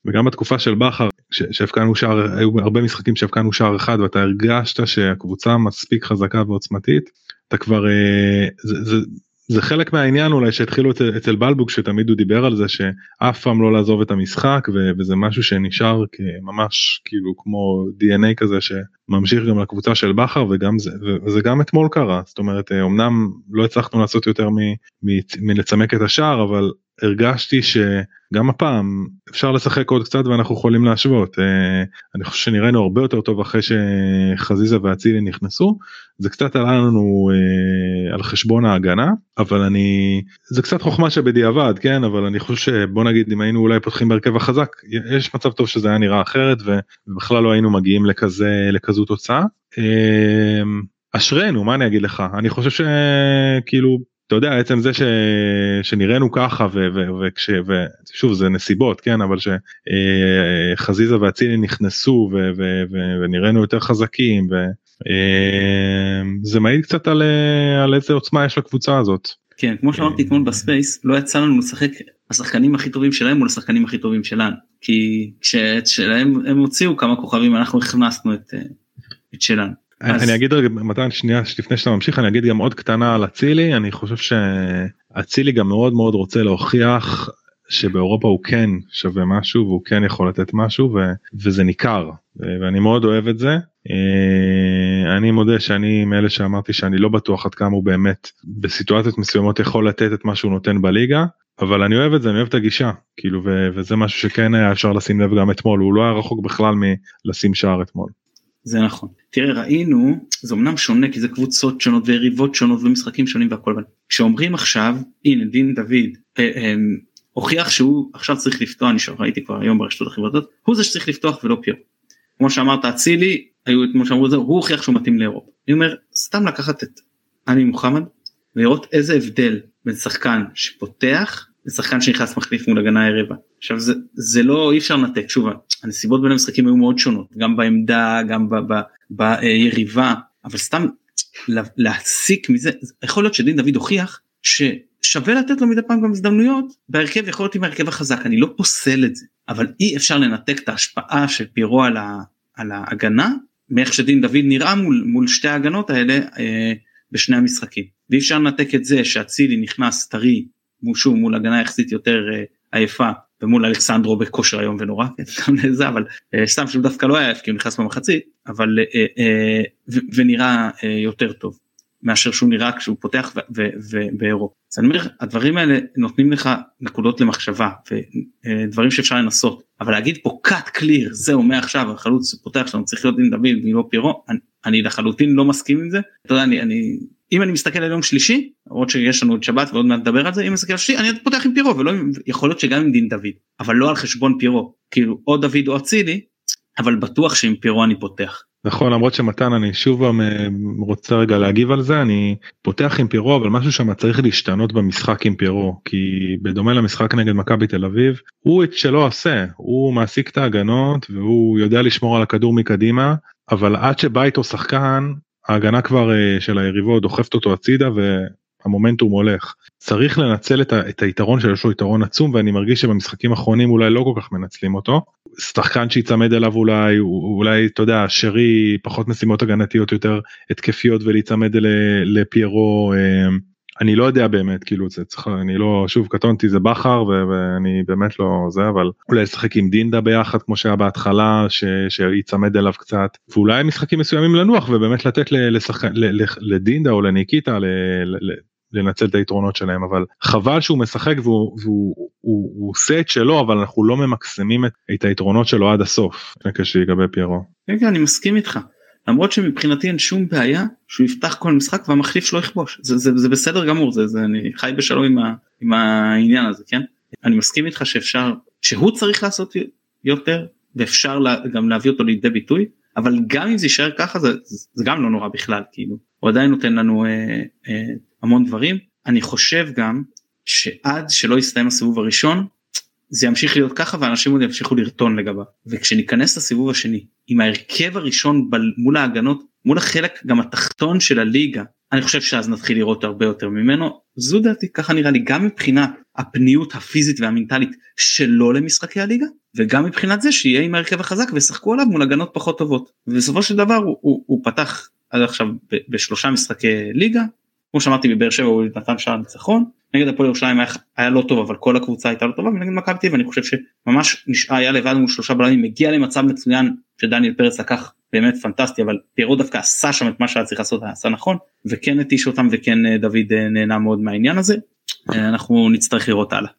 וגם בתקופה של בכר שהפקענו שער היו הרבה משחקים שהפקענו שער אחד ואתה הרגשת שהקבוצה מספיק חזקה ועוצמתית אתה כבר אה, זה, זה, זה חלק מהעניין אולי שהתחילו אצל, אצל בלבוג שתמיד הוא דיבר על זה שאף פעם לא לעזוב את המשחק ו, וזה משהו שנשאר ממש כאילו כמו dna כזה שממשיך גם לקבוצה של בכר וגם זה וזה גם אתמול קרה. זאת אומרת אמנם לא הצלחנו לעשות יותר מלצמק את השער אבל הרגשתי שגם הפעם אפשר לשחק עוד קצת ואנחנו יכולים להשוות. אה, אני חושב שנראינו הרבה יותר טוב אחרי שחזיזה ואצילי נכנסו. זה קצת עלה לנו אה, על חשבון ההגנה אבל אני זה קצת חוכמה שבדיעבד כן? אבל אני חושב שבוא נגיד אם היינו אולי פותחים בהרכב החזק יש מצב טוב שזה היה נראה אחרת ובכלל לא היינו מגיעים לכזה לכזו תוצאה. אה, אשרינו מה אני אגיד לך? אני חושב שכאילו אתה יודע עצם זה ש... שנראינו ככה ו... ו... וכש... ושוב זה נסיבות כן אבל שחזיזה ואצילי נכנסו ו... ו... ו... ונראינו יותר חזקים וזה מעיד קצת על... על איזה עוצמה יש לקבוצה הזאת. כן כמו שאמרתי אתמול ב Space לא יצא לנו לשחק השחקנים הכי טובים שלהם מול השחקנים הכי טובים שלנו כי כשלהם הם הוציאו כמה כוכבים אנחנו הכנסנו את, את שלנו. אז... אני אגיד רגע מתן שנייה לפני שאתה ממשיך אני אגיד גם עוד קטנה על אצילי אני חושב שאצילי גם מאוד מאוד רוצה להוכיח שבאירופה הוא כן שווה משהו והוא כן יכול לתת משהו ו, וזה ניכר ואני מאוד אוהב את זה. אה, אני מודה שאני מאלה שאמרתי שאני לא בטוח עד כמה הוא באמת בסיטואציות מסוימות יכול לתת את מה שהוא נותן בליגה אבל אני אוהב את זה אני אוהב את הגישה כאילו וזה משהו שכן היה אפשר לשים לב גם אתמול הוא לא היה רחוק בכלל מלשים שער אתמול. זה נכון. תראה ראינו זה אמנם שונה כי זה קבוצות שונות ויריבות שונות ומשחקים שונים והכל אבל כשאומרים עכשיו הנה דין דוד אה, אה, הוכיח שהוא עכשיו צריך לפתוח אני ראיתי כבר היום ברשתות החברתיות הוא זה שצריך לפתוח ולא פיור. כמו שאמרת אצילי היו כמו שאמרו זה הוא הוכיח שהוא מתאים לאירופה. אני אומר סתם לקחת את אני מוחמד ולראות איזה הבדל בין שחקן שפותח לשחקן שנכנס מחליף מול הגנה היריבה. עכשיו זה זה לא אי אפשר לנתק. שוב הנסיבות בין המשחקים היו מאוד שונות גם בעמדה גם ביריבה אבל סתם להסיק מזה יכול להיות שדין דוד הוכיח ששווה לתת לו מדי פעם גם הזדמנויות בהרכב יכול להיות עם ההרכב החזק. אני לא פוסל את זה אבל אי אפשר לנתק את ההשפעה של פירו על, ה, על ההגנה מאיך שדין דוד נראה מול, מול שתי ההגנות האלה אה, בשני המשחקים. ואי אפשר לנתק את זה שאצילי נכנס טרי שוב מול הגנה יחסית יותר אה, עייפה ומול אלכסנדרו בכושר איום ונורא גם לזה אבל אה, סתם שהוא דווקא לא היה עייף כי הוא נכנס במחצית אבל אה, ונראה יותר טוב מאשר שהוא נראה כשהוא פותח ובאירופה. אז אני אומר הדברים האלה נותנים לך נקודות למחשבה ודברים שאפשר לנסות אבל להגיד פה cut clear זהו מעכשיו החלוץ פותח שלנו צריך להיות דין דוד ולא פירו אני, אני לחלוטין לא מסכים עם זה. אתה יודע, אני, אני אם אני מסתכל על יום שלישי למרות שיש לנו את שבת ועוד מעט נדבר על זה אם אני מסתכל על שלישי אני פותח עם פירו ולא יכול להיות שגם עם דין דוד אבל לא על חשבון פירו. כאילו או דוד או אצילי אבל בטוח שעם פירו אני פותח. נכון למרות שמתן אני שוב אה, רוצה רגע להגיב על זה אני פותח עם פירו אבל משהו שם צריך להשתנות במשחק עם פירו כי בדומה למשחק נגד מכבי תל אביב הוא את שלו עושה. הוא מעסיק את ההגנות והוא יודע לשמור על הכדור מקדימה אבל עד שבא איתו שחקן ההגנה כבר אה, של היריבו דוחפת אותו הצידה והמומנטום הולך. צריך לנצל את, ה, את היתרון שיש לו יתרון עצום ואני מרגיש שבמשחקים האחרונים אולי לא כל כך מנצלים אותו. שחקן שיצמד אליו אולי אולי אתה יודע שרי פחות משימות הגנתיות יותר התקפיות ולהיצמד לפיירו. אה, אני לא יודע באמת כאילו זה צריך אני לא שוב קטונתי זה בכר ואני באמת לא זה אבל אולי לשחק עם דינדה ביחד כמו שהיה בהתחלה שיצמד אליו קצת. ואולי משחקים מסוימים לנוח ובאמת לתת לשחק, לדינדה או לניקיטה לנצל את היתרונות שלהם אבל חבל שהוא משחק והוא, והוא הוא, הוא עושה את שלו אבל אנחנו לא ממקסמים את, את היתרונות שלו עד הסוף. לגבי פיירו. כן אני מסכים איתך למרות שמבחינתי אין שום בעיה שהוא יפתח כל משחק והמחליף שלו יכבוש. זה, זה, זה בסדר גמור זה, זה אני חי בשלום עם, ה, עם העניין הזה כן? אני מסכים איתך שאפשר שהוא צריך לעשות יותר ואפשר לה, גם להביא אותו לידי ביטוי אבל גם אם זה יישאר ככה זה, זה גם לא נורא בכלל כאילו. הוא עדיין נותן לנו אה, אה, המון דברים. אני חושב גם שעד שלא יסתיים הסיבוב הראשון זה ימשיך להיות ככה ואנשים עוד ימשיכו לרטון לגביו. וכשניכנס לסיבוב השני עם ההרכב הראשון מול ההגנות מול החלק גם התחתון של הליגה אני חושב שאז נתחיל לראות הרבה יותר ממנו. זו דעתי ככה נראה לי גם מבחינת הפניות הפיזית והמנטלית שלו למשחקי הליגה וגם מבחינת זה שיהיה עם ההרכב החזק וישחקו עליו מול הגנות פחות טובות. ובסופו של דבר הוא, הוא, הוא פתח עד עכשיו בשלושה משחקי ליגה. כמו שאמרתי בבאר שבע הוא נתן שער ניצחון נגד הפועל ירושלים היה, היה לא טוב אבל כל הקבוצה הייתה לא טובה ונגד מכבי תל אני חושב שממש נשאר היה לבד מול שלושה בלמים מגיע למצב מצוין שדניאל פרץ לקח באמת פנטסטי אבל פירו דווקא עשה שם את מה שהיה צריך לעשות עשה נכון וכן התיש אותם וכן אה, דוד אה, נהנה מאוד מהעניין הזה אה, אנחנו נצטרך לראות הלאה.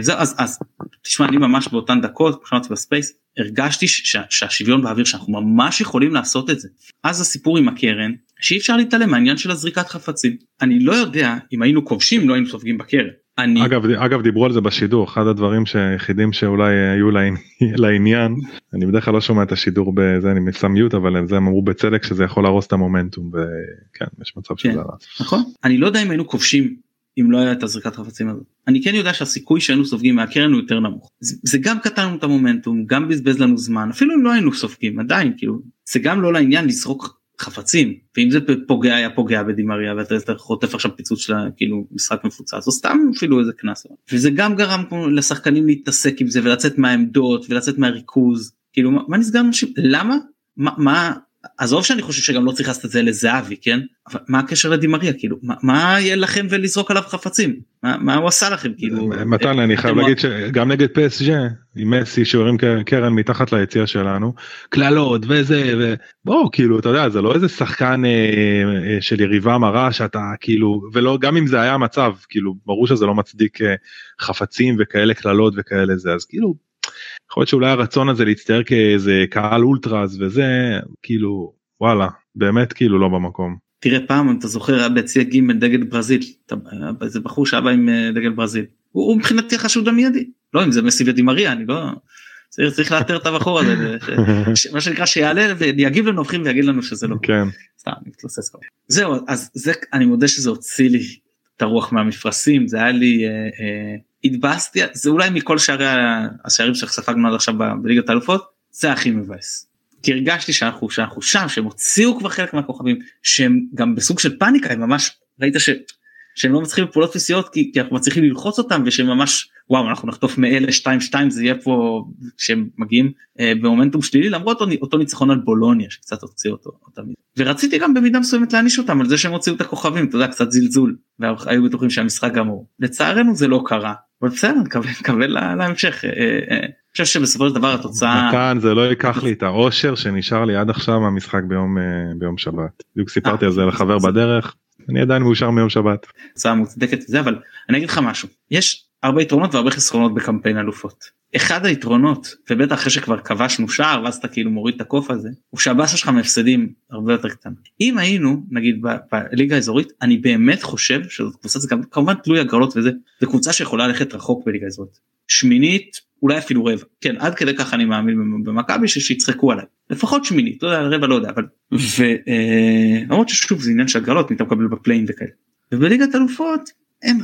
זהו אז אז תשמע אני ממש באותן דקות כמו שאמרתי ב Space הרגשתי שהשוויון באוויר שאנחנו ממש יכולים לעשות את זה אז הסיפור עם הקרן שאי אפשר להתעלם מהעניין של הזריקת חפצים אני לא יודע אם היינו כובשים לא היינו סופגים בקרן. אני אגב אגב דיברו על זה בשידור אחד הדברים שהיחידים שאולי היו לעניין אני בדרך כלל לא שומע את השידור בזה אני שם mute אבל זה הם אמרו בצדק שזה יכול להרוס את המומנטום וכן יש מצב כן, שזה נכון אני לא יודע אם היינו כובשים אם לא היה את הזריקת חפצים הזאת. אני כן יודע שהסיכוי שהיינו סופגים מהקרן הוא יותר נמוך. זה, זה גם קטן לנו את המומנטום, גם בזבז לנו זמן, אפילו אם לא היינו סופגים, עדיין כאילו, זה גם לא לעניין לזרוק חפצים, ואם זה פוגע היה פוגע בדימריה ואתה חוטף עכשיו פיצוץ של כאילו משחק מפוצץ, או סתם אפילו איזה קנס. וזה גם גרם לשחקנים להתעסק עם זה ולצאת מהעמדות ולצאת מהריכוז, כאילו מה, מה נסגר למה? מה, מה עזוב שאני חושב שגם לא צריך לעשות את זה לזהבי כן? אבל מה הקשר לדימריה כאילו מה, מה יהיה לכם ולזרוק עליו חפצים? מה, מה הוא עשה לכם כאילו? מתן אני חייב להגיד שגם נגד פסג'ה עם מסי שהרים קרן מתחת ליציאה שלנו קללות וזה ובוא כאילו אתה יודע זה לא איזה שחקן אה, אה, של יריבה מרה שאתה כאילו ולא גם אם זה היה המצב כאילו ברור שזה לא מצדיק אה, חפצים וכאלה קללות וכאלה זה אז כאילו יכול להיות שאולי הרצון הזה להצטייר כאיזה קהל אולטרס וזה כאילו וואלה באמת כאילו לא במקום. תראה פעם אם אתה זוכר היה ביציע ג' דגל ברזיל. איזה בחור שהיה בא עם אה, דגל ברזיל. הוא, הוא מבחינתי החשוד המיידי. לא אם זה מסי ודימריה אני לא צריך, צריך לאתר את הבחור הזה ש, מה שנקרא שיעלה ויגיב לנו הופכים ויגיד לנו שזה לא. כן. סתם מתלוסס זהו אז זה אני מודה שזה הוציא לי את הרוח מהמפרשים זה היה לי. אה, אה, התבאסתי זה אולי מכל שערי השערים שספגנו עד עכשיו בליגת האלופות זה הכי מבאס. כי הרגשתי שאנחנו שאנחנו שם שהם הוציאו כבר חלק מהכוכבים שהם גם בסוג של פאניקה הם ממש ראית ש, שהם לא מצליחים בפעולות פיסיות כי, כי אנחנו מצליחים ללחוץ אותם ושהם ממש וואו אנחנו נחטוף מאלה 2 2 זה יהיה פה שהם מגיעים אה, במומנטום שלילי למרות אותו, אותו ניצחון על בולוניה שקצת הוציא אותו תמיד ורציתי גם במידה מסוימת להעניש אותם על זה שהם הוציאו את הכוכבים אתה יודע קצת זלזול והיו בטוחים שהמשחק גמור. לצערנו זה לא קרה אבל בסדר נקווה להמשך. אה, אה, אני חושב שבסופו של דבר התוצאה כאן זה לא ייקח לי את האושר שנשאר לי עד עכשיו מהמשחק ביום אה, ביום שבת. בדיוק סיפרתי על זה לחבר בדרך אני עדיין מאושר מיום שבת. הצעה מוצדקת זה אבל אני אגיד לך משהו יש הרבה יתרונות והרבה חסרונות בקמפיין אלופות. אחד היתרונות ובטח אחרי שכבר כבשנו שער ואז אתה כאילו מוריד את הקוף הזה הוא שהבאסה שלך מהפסדים הרבה יותר קטנה. אם היינו נגיד בליגה האזורית אני באמת חושב שזאת קבוצה זה כמובן תלוי הגרלות וזה זה קבוצה שיכולה ללכת רחוק בליגה האזורית. שמינית אולי אפילו רבע כן עד כדי כך אני מאמין במכבי שיצחקו עליי לפחות שמינית אתה יודע רבע לא יודע אבל ולמרות ששוב זה עניין של הגרלות אם אתה מקבל בפליין וכאלה. ובליגת אלופות אין,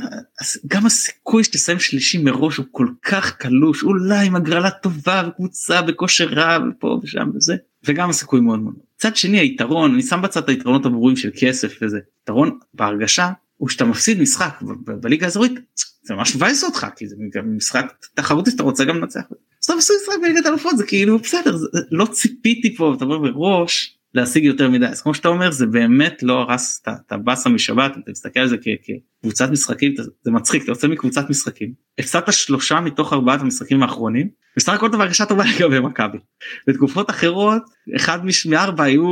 גם הסיכוי שתסיים שלישי מראש הוא כל כך קלוש אולי עם הגרלה טובה וקבוצה בכושר רע ופה ושם וזה וגם הסיכוי מאוד מאוד. צד שני היתרון אני שם בצד היתרונות הברורים של כסף וזה יתרון בהרגשה הוא שאתה מפסיד משחק בליגה האזורית זה ממש מבאס אותך כי זה גם משחק תחרותי שאתה רוצה גם לנצח. אז אתה מפסיד משחק בליגת אלופות זה כאילו בסדר זה, לא ציפיתי פה אתה אומר מראש להשיג יותר מדי אז כמו שאתה אומר זה באמת לא הרס את הבאסה משבת אתה מסתכל על זה כקבוצת משחקים זה מצחיק אתה יוצא מקבוצת משחקים הפסדת שלושה מתוך ארבעת המשחקים האחרונים בסך הכל דבר הרגשה טובה לגבי מכבי. בתקופות אחרות אחד מארבע היו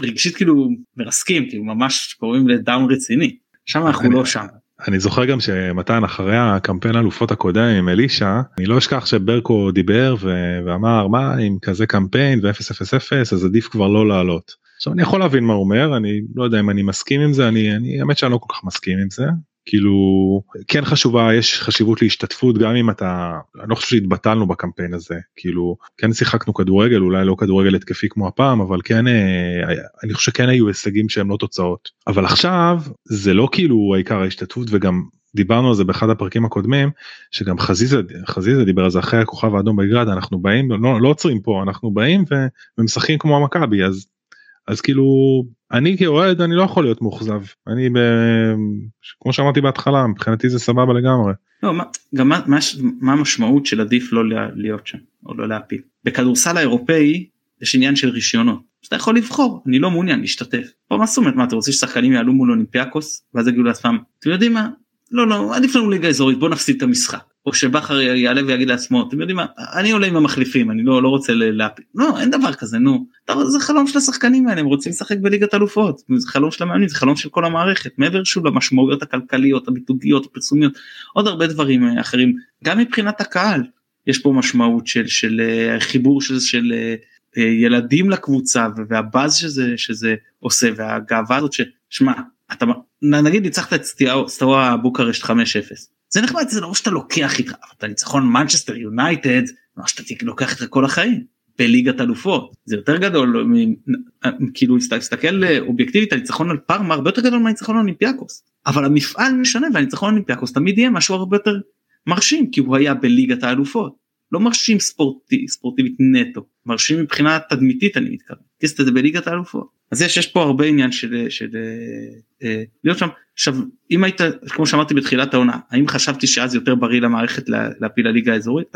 רגשית כאילו מרסקים כאילו ממש קוראים לדאון רציני שם אנחנו לא שם. אני זוכר גם שמתן אחרי הקמפיין אלופות הקודם עם אלישע אני לא אשכח שברקו דיבר ו- ואמר מה עם כזה קמפיין ו-000 אז עדיף כבר לא לעלות. עכשיו אני יכול להבין מה הוא אומר אני לא יודע אם אני מסכים עם זה אני אני האמת שאני לא כל כך מסכים עם זה כאילו כן חשובה יש חשיבות להשתתפות גם אם אתה אני לא חושב שהתבטלנו בקמפיין הזה כאילו כן שיחקנו כדורגל אולי לא כדורגל התקפי כמו הפעם אבל כן אה, אני חושב שכן היו הישגים שהם לא תוצאות. אבל עכשיו זה לא כאילו העיקר ההשתתפות וגם דיברנו על זה באחד הפרקים הקודמים שגם חזיזה חזיזה דיבר על זה אחרי הכוכב האדום בגרד אנחנו באים לא, לא עוצרים פה אנחנו באים ומשחקים כמו המכבי אז אז כאילו אני כאוהד אני לא יכול להיות מאוכזב אני ב... כמו שאמרתי בהתחלה מבחינתי זה סבבה לגמרי. לא, מה, גם מה, מה, מה המשמעות של עדיף לא להיות שם או לא להפיל. בכדורסל האירופאי יש עניין של רישיונות. אתה יכול לבחור אני לא מעוניין להשתתף. פה מה זאת אומרת מה אתה רוצה ששחקנים יעלו מול אולימפיאקוס ואז יגידו לעצמם אתם יודעים מה לא לא עדיף לנו ליגה אזורית בוא נפסיד את המשחק. או שבכר יעלה ויגיד לעצמו אתם יודעים מה אני עולה עם המחליפים אני לא לא רוצה להפיל לא אין דבר כזה נו. זה חלום של השחקנים האלה הם רוצים לשחק בליגת אלופות. זה חלום של המאמנים זה חלום של כל המערכת. מעבר שוב למשמעויות הכלכליות הביטוגיות הפרסומיות עוד הרבה דברים אה, אחרים. גם מבחינת הקהל יש פה משמעות של של אה, חיבור של של אה, ילדים לקבוצה והבאז שזה שזה עושה והגאווה הזאת ששמע אתה נגיד ניצחת את סטיאווה בוקרשט 5-0 זה נחמד זה לא שאתה לוקח איתך אתה ניצחון מנצ'סטר יונייטד מה שאתה לוקח איתך כל החיים בליגת אלופות זה יותר גדול כאילו תסתכל אובייקטיבית הניצחון על פארמה הרבה יותר גדול מהניצחון על אולימפיאקוס אבל המפעל משנה והניצחון על אולימפיאקוס תמיד יהיה משהו הרבה יותר מרשים כי הוא היה בליגת האלופות לא מרשים ספורטי ספורטיבית נטו מרשים מבחינה תדמיתית אני מתכוון. כי זה בליגת האלופות. אז יש יש פה הרבה עניין של, של אה, אה, להיות שם. עכשיו אם היית כמו שאמרתי בתחילת העונה האם חשבתי שאז יותר בריא למערכת לה, להפיל לליגה האזורית?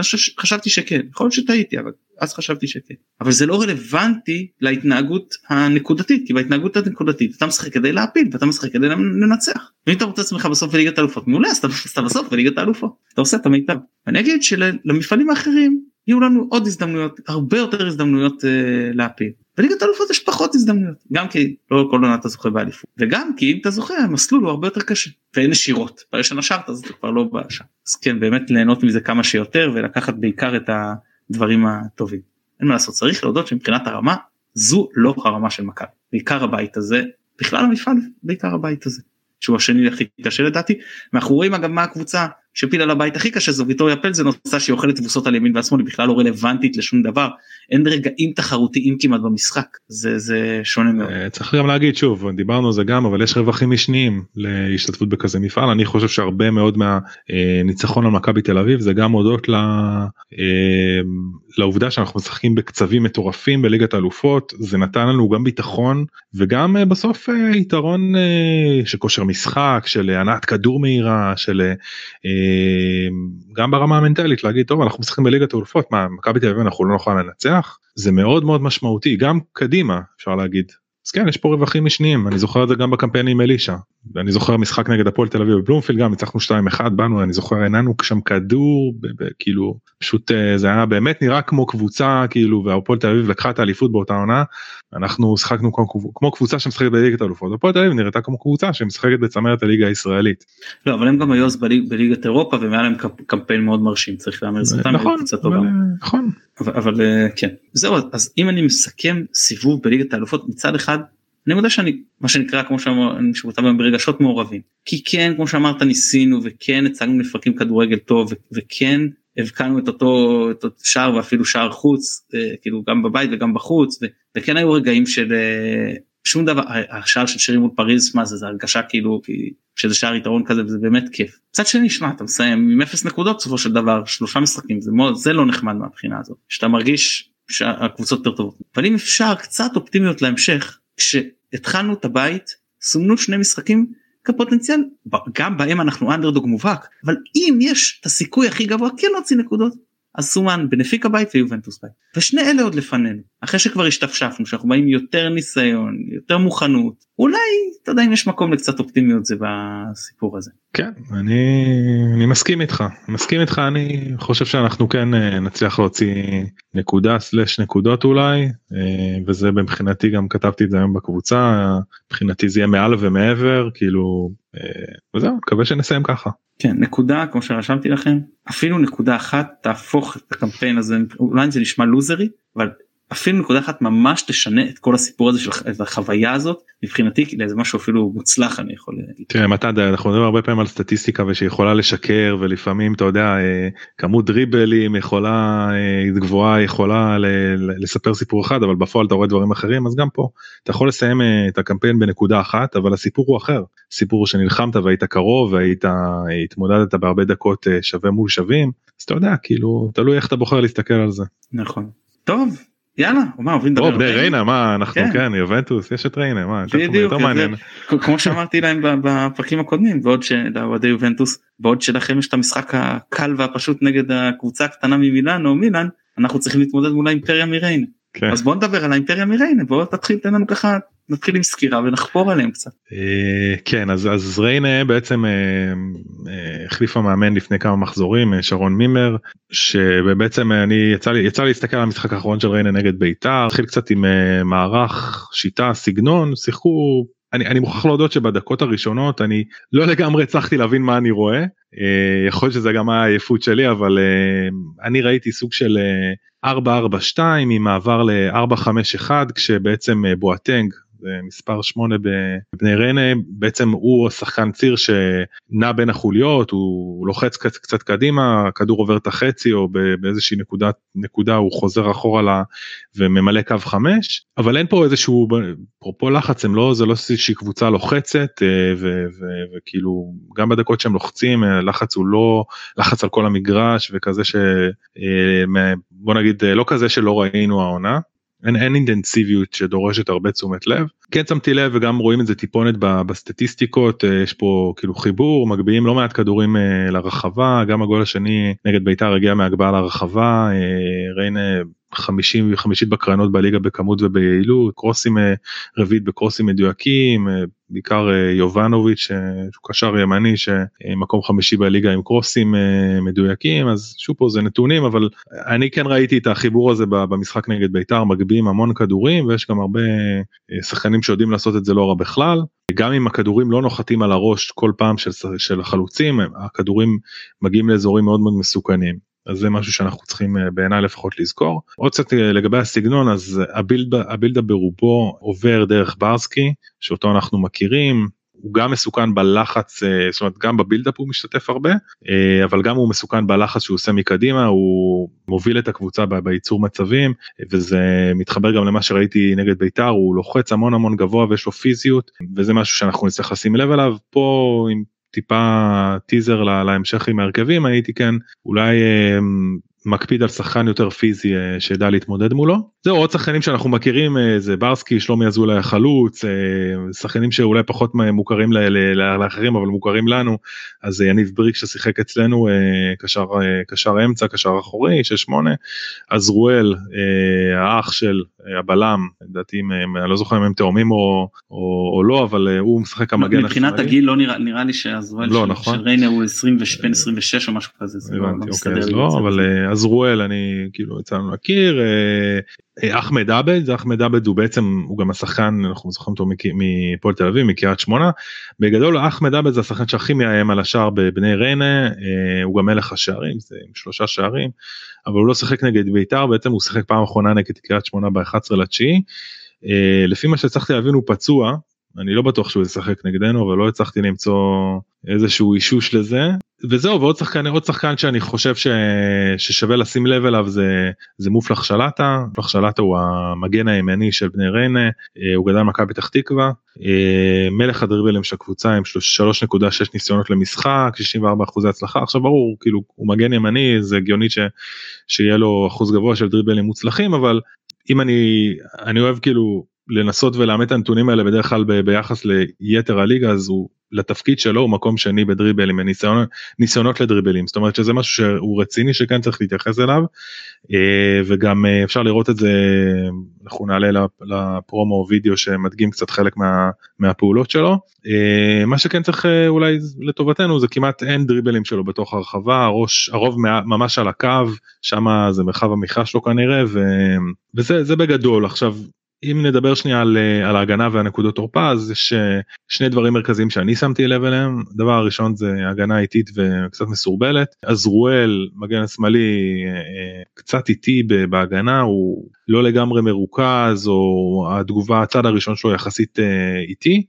חשבתי שכן. יכול להיות שטעיתי אבל אז חשבתי שכן. אבל זה לא רלוונטי להתנהגות הנקודתית כי בהתנהגות הנקודתית אתה משחק כדי להפיל ואתה משחק כדי לנצח. ואם אתה רוצה עצמך בסוף בליגת האלופות מעולה אז אתה בסוף בליגת האלופות. אתה עושה את המיטב. אני אגיד שלמפעלים האחרים יהיו לנו עוד הזדמנויות הרבה יותר הזדמנויות אה, להפיל. בליגת האלופות יש פחות הזדמנויות. גם כי לא כל עונה אתה זוכה באליפות. וגם כי אם אתה זוכה המסלול הוא הרבה יותר קשה. ואין נשירות. ברגע שנשרת אז אתה כבר לא בא שם אז כן באמת ליהנות מזה כמה שיותר ולקחת בעיקר את הדברים הטובים. אין מה לעשות צריך להודות שמבחינת הרמה זו לא הרמה של מכבי. בעיקר הבית הזה בכלל המפעל בעיקר הבית הזה. שהוא השני הכי קשה לדעתי. אנחנו רואים אגב מה הקבוצה שפילה לבית הכי קשה זו ויטוריה פלד זה נושא אוכלת תבוסות על ימין ועל שמאל היא בכלל לא רלוונטית לשום דבר. אין רגעים תחרותיים כמעט במשחק. זה זה שונה מאוד. אה, צריך גם להגיד שוב דיברנו על זה גם אבל יש רווחים משניים להשתתפות בכזה מפעל. אני חושב שהרבה מאוד מהניצחון על מכבי תל אביב זה גם הודות ל... אה, לעובדה שאנחנו משחקים בקצבים מטורפים בליגת האלופות. זה נתן לנו גם ביטחון וגם אה, בסוף יתרון של כושר משחק של הנעת כדור מהירה של גם ברמה המנטלית להגיד טוב אנחנו משחקים בליגת האלופות מה מכבי תל אביב אנחנו לא נוכל לנצח? זה מאוד מאוד משמעותי גם קדימה אפשר להגיד. אז כן יש פה רווחים משניים אני זוכר את זה גם בקמפיין עם אלישע. אני זוכר משחק נגד הפועל תל אביב בבלומפילד גם ניצחנו 2-1 באנו אני זוכר הנענו שם כדור כאילו פשוט אה, זה היה באמת נראה כמו קבוצה כאילו והפועל תל אביב לקחה את האליפות באותה עונה אנחנו שחקנו כמו, כמו קבוצה שמשחקת בליגת האלופות הפועל תל אביב נראתה כמו קבוצה שמשחקת בצמרת הליגה הישראלית. לא אבל הם גם היו אז בליג, בליגת אירופה והיה להם קמפיין מאוד מרשים צריך להאמר זכותם נכון, אבל, נכון. אבל, אבל אה, כן זהו אז אם אני מסכם סיבוב בליגת האלופות מצד אחד אני מודה שאני מה שנקרא כמו שאמרתי ברגשות מעורבים כי כן כמו שאמרת ניסינו וכן הצגנו לפרקים כדורגל טוב וכן הבקענו את אותו, את אותו שער ואפילו שער חוץ כאילו גם בבית וגם בחוץ וכן היו רגעים של שום דבר השער של שירים מול פריז מה זה זה הרגשה כאילו שזה שער יתרון כזה וזה באמת כיף. קצת שני שמע אתה מסיים עם אפס נקודות בסופו של דבר שלושה משחקים זה, מאוד, זה לא נחמד מהבחינה הזאת שאתה מרגיש שהקבוצות יותר טובות אבל אם אפשר קצת אופטימיות להמשך כשהתחלנו את הבית סומנו שני משחקים כפוטנציאל גם בהם אנחנו אנדרדוג מובהק אבל אם יש את הסיכוי הכי גבוה כן להוציא נקודות אז סומן בנפיק הבית ויובנטוס בית ושני אלה עוד לפנינו אחרי שכבר השתפשפנו שאנחנו באים יותר ניסיון יותר מוכנות אולי אתה יודע אם יש מקום לקצת אופטימיות זה בסיפור הזה. כן אני, אני מסכים איתך מסכים איתך אני חושב שאנחנו כן אה, נצליח להוציא נקודה סלש נקודות אולי אה, וזה מבחינתי גם כתבתי את זה היום בקבוצה מבחינתי זה יהיה מעל ומעבר כאילו אה, וזהו מקווה שנסיים ככה. כן נקודה כמו שרשמתי לכם אפילו נקודה אחת תהפוך את הקמפיין הזה אולי זה נשמע לוזרי אבל אפילו נקודה אחת ממש תשנה את כל הסיפור הזה של החוויה הזאת מבחינתי לאיזה משהו אפילו מוצלח אני יכול להגיד. תראה מתן אנחנו מדברים הרבה פעמים על סטטיסטיקה ושיכולה לשקר ולפעמים אתה יודע אה, כמות דריבלים יכולה אה, גבוהה יכולה לספר סיפור אחד אבל בפועל אתה רואה דברים אחרים אז גם פה אתה יכול לסיים אה, את הקמפיין בנקודה אחת אבל הסיפור הוא אחר סיפור שנלחמת והיית קרוב והיית התמודדת בהרבה דקות שווה מול שווים אז אתה יודע כאילו תלוי איך אתה בוחר להסתכל על זה. נכון. טוב יאללה מה עוברים לדבר. על ריינה מה אנחנו כן, כן יובנטוס יש את ריינה מה בדיוק כמו שאמרתי להם בפרקים הקודמים בעוד שלאוהדי יובנטוס בעוד שלכם יש את המשחק הקל והפשוט נגד הקבוצה הקטנה ממילאן או מילאן אנחנו צריכים להתמודד מול האימפריה מריינה. כן. אז בוא נדבר על האימפריה מריינה בוא תתחיל תן לנו ככה נתחיל עם סקירה ונחפור עליהם קצת. אה, כן אז אז ריינה בעצם אה, אה, החליפה מאמן לפני כמה מחזורים שרון מימר שבעצם אני יצא לי יצא להסתכל על המשחק האחרון של ריינה נגד בית"ר התחיל קצת עם מערך שיטה סגנון שיחקו אני, אני מוכרח להודות שבדקות הראשונות אני לא לגמרי הצלחתי להבין מה אני רואה יכול להיות שזה גם היה עייפות שלי אבל אני ראיתי סוג של 4-4-2 עם מעבר ל-4-5-1 כשבעצם בואטנג מספר 8 בבני ריינה. בעצם הוא השחקן ציר שנע בין החוליות הוא לוחץ קצת, קצת קדימה הכדור עובר את החצי או באיזושהי נקודה נקודה הוא חוזר אחורה לה וממלא קו 5 אבל אין פה איזשהו אפרופו לחץ הם לא זה לא איזושהי קבוצה לוחצת אה, וכאילו גם בדקות שהם לוחצים לחץ הוא לא לחץ על כל המגרש וכזה שבוא אה, נגיד לא כזה שלא ראינו העונה אין, אין אינטנסיביות שדורשת הרבה תשומת לב. כן שמתי לב וגם רואים את זה טיפונת בסטטיסטיקות אה, יש פה כאילו חיבור מגביהים לא מעט כדורים אה, לרחבה גם הגול השני נגד בית"ר הגיע מהגבהה לרחבה אה, ריינה חמישים וחמישית בקרנות בליגה בכמות וביעילות קרוסים רביעית בקרוסים מדויקים בעיקר יובנוביץ' שהוא קשר ימני שמקום חמישי בליגה עם קרוסים מדויקים אז שוב פה זה נתונים אבל אני כן ראיתי את החיבור הזה במשחק נגד בית"ר מגביהים המון כדורים ויש גם הרבה שחקנים שיודעים לעשות את זה לא רע בכלל גם אם הכדורים לא נוחתים על הראש כל פעם של, של החלוצים הכדורים מגיעים לאזורים מאוד מאוד מסוכנים. אז זה משהו שאנחנו צריכים אה, בעיניי לפחות לזכור. עוד קצת אה, לגבי הסגנון אז הבילדה, הבילדה ברובו עובר דרך ברסקי שאותו אנחנו מכירים הוא גם מסוכן בלחץ אה, זאת אומרת גם בבילדאפ הוא משתתף הרבה אבל גם הוא מסוכן בלחץ שהוא עושה מקדימה הוא מוביל את הקבוצה בייצור מצבים וזה מתחבר גם למה שראיתי נגד בית"ר הוא לוחץ המון המון גבוה ויש לו פיזיות וזה משהו שאנחנו נצטרך לשים לב אליו פה עם טיפה טיזר להמשך עם ההרכבים הייתי כן אולי אמ, מקפיד על שחקן יותר פיזי אה, שידע להתמודד מולו. זהו עוד שחקנים שאנחנו מכירים אה, זה ברסקי שלומי אזולאי החלוץ אה, שחקנים שאולי פחות מוכרים לאחרים אבל מוכרים לנו אז יניב בריק ששיחק אצלנו קשר קשר אמצע קשר אחורי 6-8 עזרואל האח של הבלם לדעתי אני לא זוכר אם הם תאומים או, או, או לא אבל הוא משחק המגן מבחינת הגיל לא נראה נראה לי שעזרואל לא, של, נכון. של ריינה הוא 20 בין 26 או משהו כזה. זה לא, הבנתי, לא אוקיי, אז לא אבל עזרואל אני כאילו יצא לנו להכיר אה, אה, אחמד עבד אחמד עבד הוא בעצם הוא גם השחקן אנחנו זוכרים אותו מפועל תל אביב מקריית שמונה. בגדול אחמד עבד זה השחקן שהכי מאיים על השער בבני ריינה אה, הוא גם מלך השערים זה עם שלושה שערים אבל הוא לא שיחק נגד בית"ר בעצם הוא שיחק פעם אחרונה נגד קריית שמונה ב-11 לתשיעי. לפי מה שהצלחתי להבין הוא פצוע אני לא בטוח שהוא ישחק נגדנו אבל לא הצלחתי למצוא איזשהו אישוש לזה. וזהו ועוד שחקן עוד שחקן שאני חושב ש... ששווה לשים לב אליו זה זה מופלח שלטה מופלח שלטה הוא המגן הימני של בני ריינה. אה, הוא גדל מכבי פתח תקווה. אה, מלך הדריבלים של הקבוצה עם 3.6 ניסיונות למשחק 64 אחוזי הצלחה. עכשיו ברור כאילו הוא מגן ימני זה הגיוני ש... שיהיה לו אחוז גבוה של דריבלים מוצלחים אבל אם אני אני אוהב כאילו לנסות ולאמת את הנתונים האלה בדרך כלל ב... ביחס ליתר הליגה אז הוא לתפקיד שלו הוא מקום שני בדריבלים ניסיונות ניסיונות לדריבלים. זאת אומרת שזה משהו שהוא רציני שכן צריך להתייחס אליו אה, וגם אה, אפשר לראות את זה אנחנו נעלה לפרומו וידאו שמדגים קצת חלק מה, מהפעולות שלו. אה, מה שכן צריך אולי לטובתנו זה כמעט אין דריבלים שלו בתוך הרחבה הראש הרוב ממש על הקו שם זה מרחב המחיה שלו כנראה ו, וזה בגדול. עכשיו אם נדבר שנייה על, אה, על ההגנה והנקודות תורפה אז יש אה, שני דברים מרכזיים שאני שמתי לב אליהם. דבר הראשון זה הגנה איטית וקצת מסורבלת. עזרואל מגן השמאלי אה, קצת איטי בהגנה הוא לא לגמרי מרוכז או התגובה הצד הראשון שלו יחסית איטי.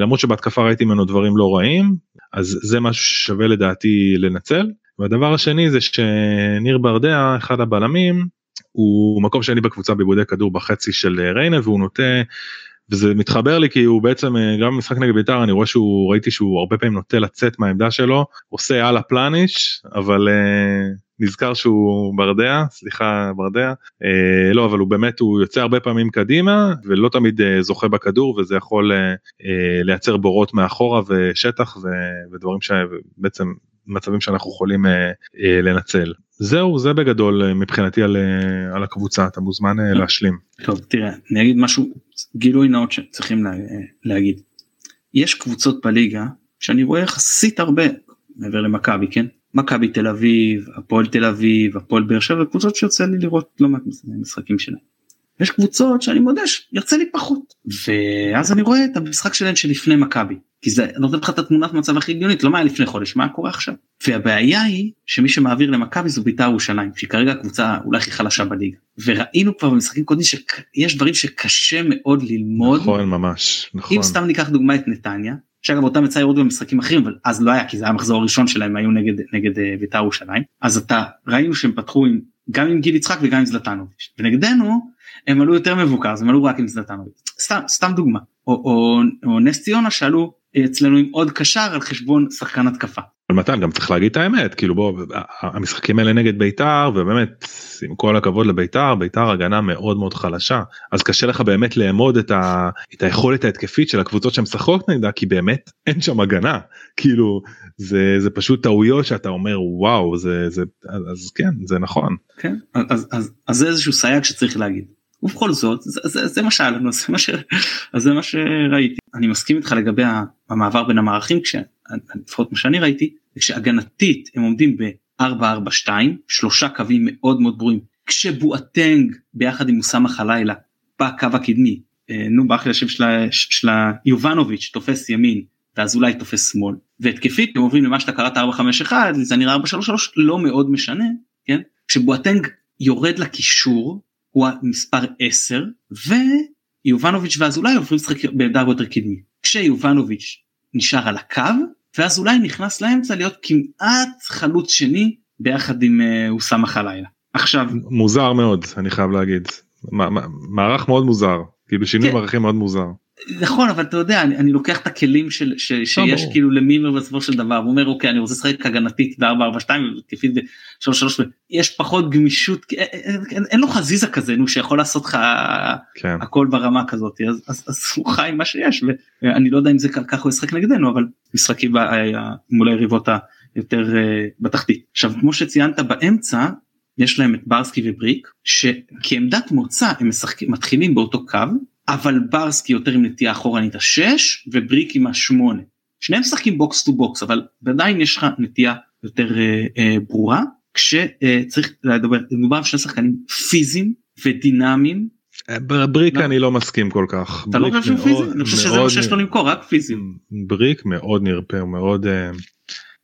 למרות שבהתקפה ראיתי ממנו דברים לא רעים אז זה משהו ששווה לדעתי לנצל. והדבר השני זה שניר ברדע אחד הבלמים הוא מקום שני בקבוצה בעיבודי כדור בחצי של אה, ריינה והוא נוטה וזה מתחבר לי כי הוא בעצם אה, גם במשחק נגד בית"ר אני רואה שהוא ראיתי שהוא הרבה פעמים נוטה לצאת מהעמדה שלו עושה על הפלניש אבל uh, נזכר שהוא ברדע סליחה ברדע uh, לא אבל הוא באמת הוא יוצא הרבה פעמים קדימה ולא תמיד uh, זוכה בכדור וזה יכול uh, uh, לייצר בורות מאחורה ושטח ו, ודברים שבעצם מצבים שאנחנו יכולים uh, uh, לנצל. זהו זה בגדול אה, מבחינתי על, אה, על הקבוצה אתה מוזמן אה, להשלים. טוב תראה אני אגיד משהו גילוי נאות שצריכים לה, להגיד. יש קבוצות בליגה שאני רואה יחסית הרבה מעבר למכבי כן מכבי תל אביב הפועל תל אביב הפועל באר שבע קבוצות שיוצא לי לראות לא מעט משחקים שלהם. יש קבוצות שאני מודה שיוצא לי פחות. ואז אני רואה את המשחק שלהם שלפני מכבי. כי זה נותן לך את התמונת מצב הכי הגיונית לא מה היה לפני חודש מה קורה עכשיו? והבעיה היא שמי שמעביר למכבי זו בית"ר ירושלים שהיא כרגע הקבוצה אולי הכי חלשה בליגה. וראינו כבר במשחקים קודמים שיש דברים שקשה מאוד ללמוד. נכון ממש נכון. אם סתם ניקח דוגמא את נתניה שאגב אותם יצא לראות במשחקים אחרים אבל אז לא היה כי זה היה המחזור הראשון שלהם היו נגד נגד אה, בית"ר ירושלים. אז אתה ראינו שהם פתחו עם גם עם גיל יצחק וגם עם זלטנוביץ' ונגדנו הם עלו יותר מבוקר אז הם עלו רק עם זלטנוביץ' סתם סתם דוגמה או, או, או נס ציונה שעלו אצלנו עם עוד קשר על חשבון שחקן התקפה. אבל מתן גם צריך להגיד את האמת כאילו בוא המשחקים האלה נגד בית"ר ובאמת עם כל הכבוד לבית"ר בית"ר הגנה מאוד מאוד חלשה אז קשה לך באמת לאמוד את, ה, את היכולת ההתקפית של הקבוצות שמשחקות נגדה כי באמת אין שם הגנה כאילו זה זה פשוט טעויות שאתה אומר וואו זה זה אז כן זה נכון. כן אז, אז, אז זה איזשהו סייג שצריך להגיד. ובכל זאת זה, זה, זה מה שהיה לנו זה מה, ש, זה מה שראיתי. אני מסכים איתך לגבי המעבר בין המערכים כשלפחות מה שאני ראיתי כשהגנתית הם עומדים ב-442 שלושה קווים מאוד מאוד ברורים. כשבואטנג ביחד עם אוסאמה חלילה בקו הקדמי אה, נו באחרי השם של יובנוביץ' תופס ימין ואז אולי תופס שמאל. והתקפית הם עוברים למה שאתה קראת 451 זה נראה 433 לא מאוד משנה כן? כשבואטנג יורד לקישור הוא המספר 10 ויובנוביץ' ואזולאי עוברים לשחק בעמדה הרבה יותר קדמית. כשיובנוביץ' נשאר על הקו ואזולאי נכנס לאמצע להיות כמעט חלוץ שני ביחד עם אה, אוסאמה חלילה. עכשיו מוזר מאוד אני חייב להגיד מערך מאוד מוזר כאילו שינוי כן. מערכים מאוד מוזר. נכון אבל אתה יודע אני, אני לוקח את הכלים של, ש, לא, שיש ברור. כאילו למימר בסופו של דבר הוא אומר אוקיי אני רוצה לשחק הגנתית ב-442 וכפית ב-33 יש פחות גמישות אין, אין, אין, אין לו חזיזה כזה נו שיכול לעשות לך כן. הכל ברמה כזאת אז, אז, אז הוא חי מה שיש ואני לא יודע אם זה ככה הוא ישחק נגדנו אבל משחקים מול היריבות היותר בתחתית עכשיו כמו שציינת באמצע יש להם את ברסקי ובריק שכעמדת מוצא הם משחקים מתחילים באותו קו אבל ברסקי יותר עם נטייה אחורנית השש ובריק עם השמונה. שניהם משחקים box to box אבל עדיין יש לך נטייה יותר אה, אה, ברורה כשצריך אה, לדבר מדובר שני שחקנים פיזיים ודינמיים. אה, בריק לא. אני לא מסכים כל כך. אתה לא חושב שהוא פיזי? אני חושב שזה מה שיש לו למכור רק פיזיים. בריק מאוד נרפה מאוד.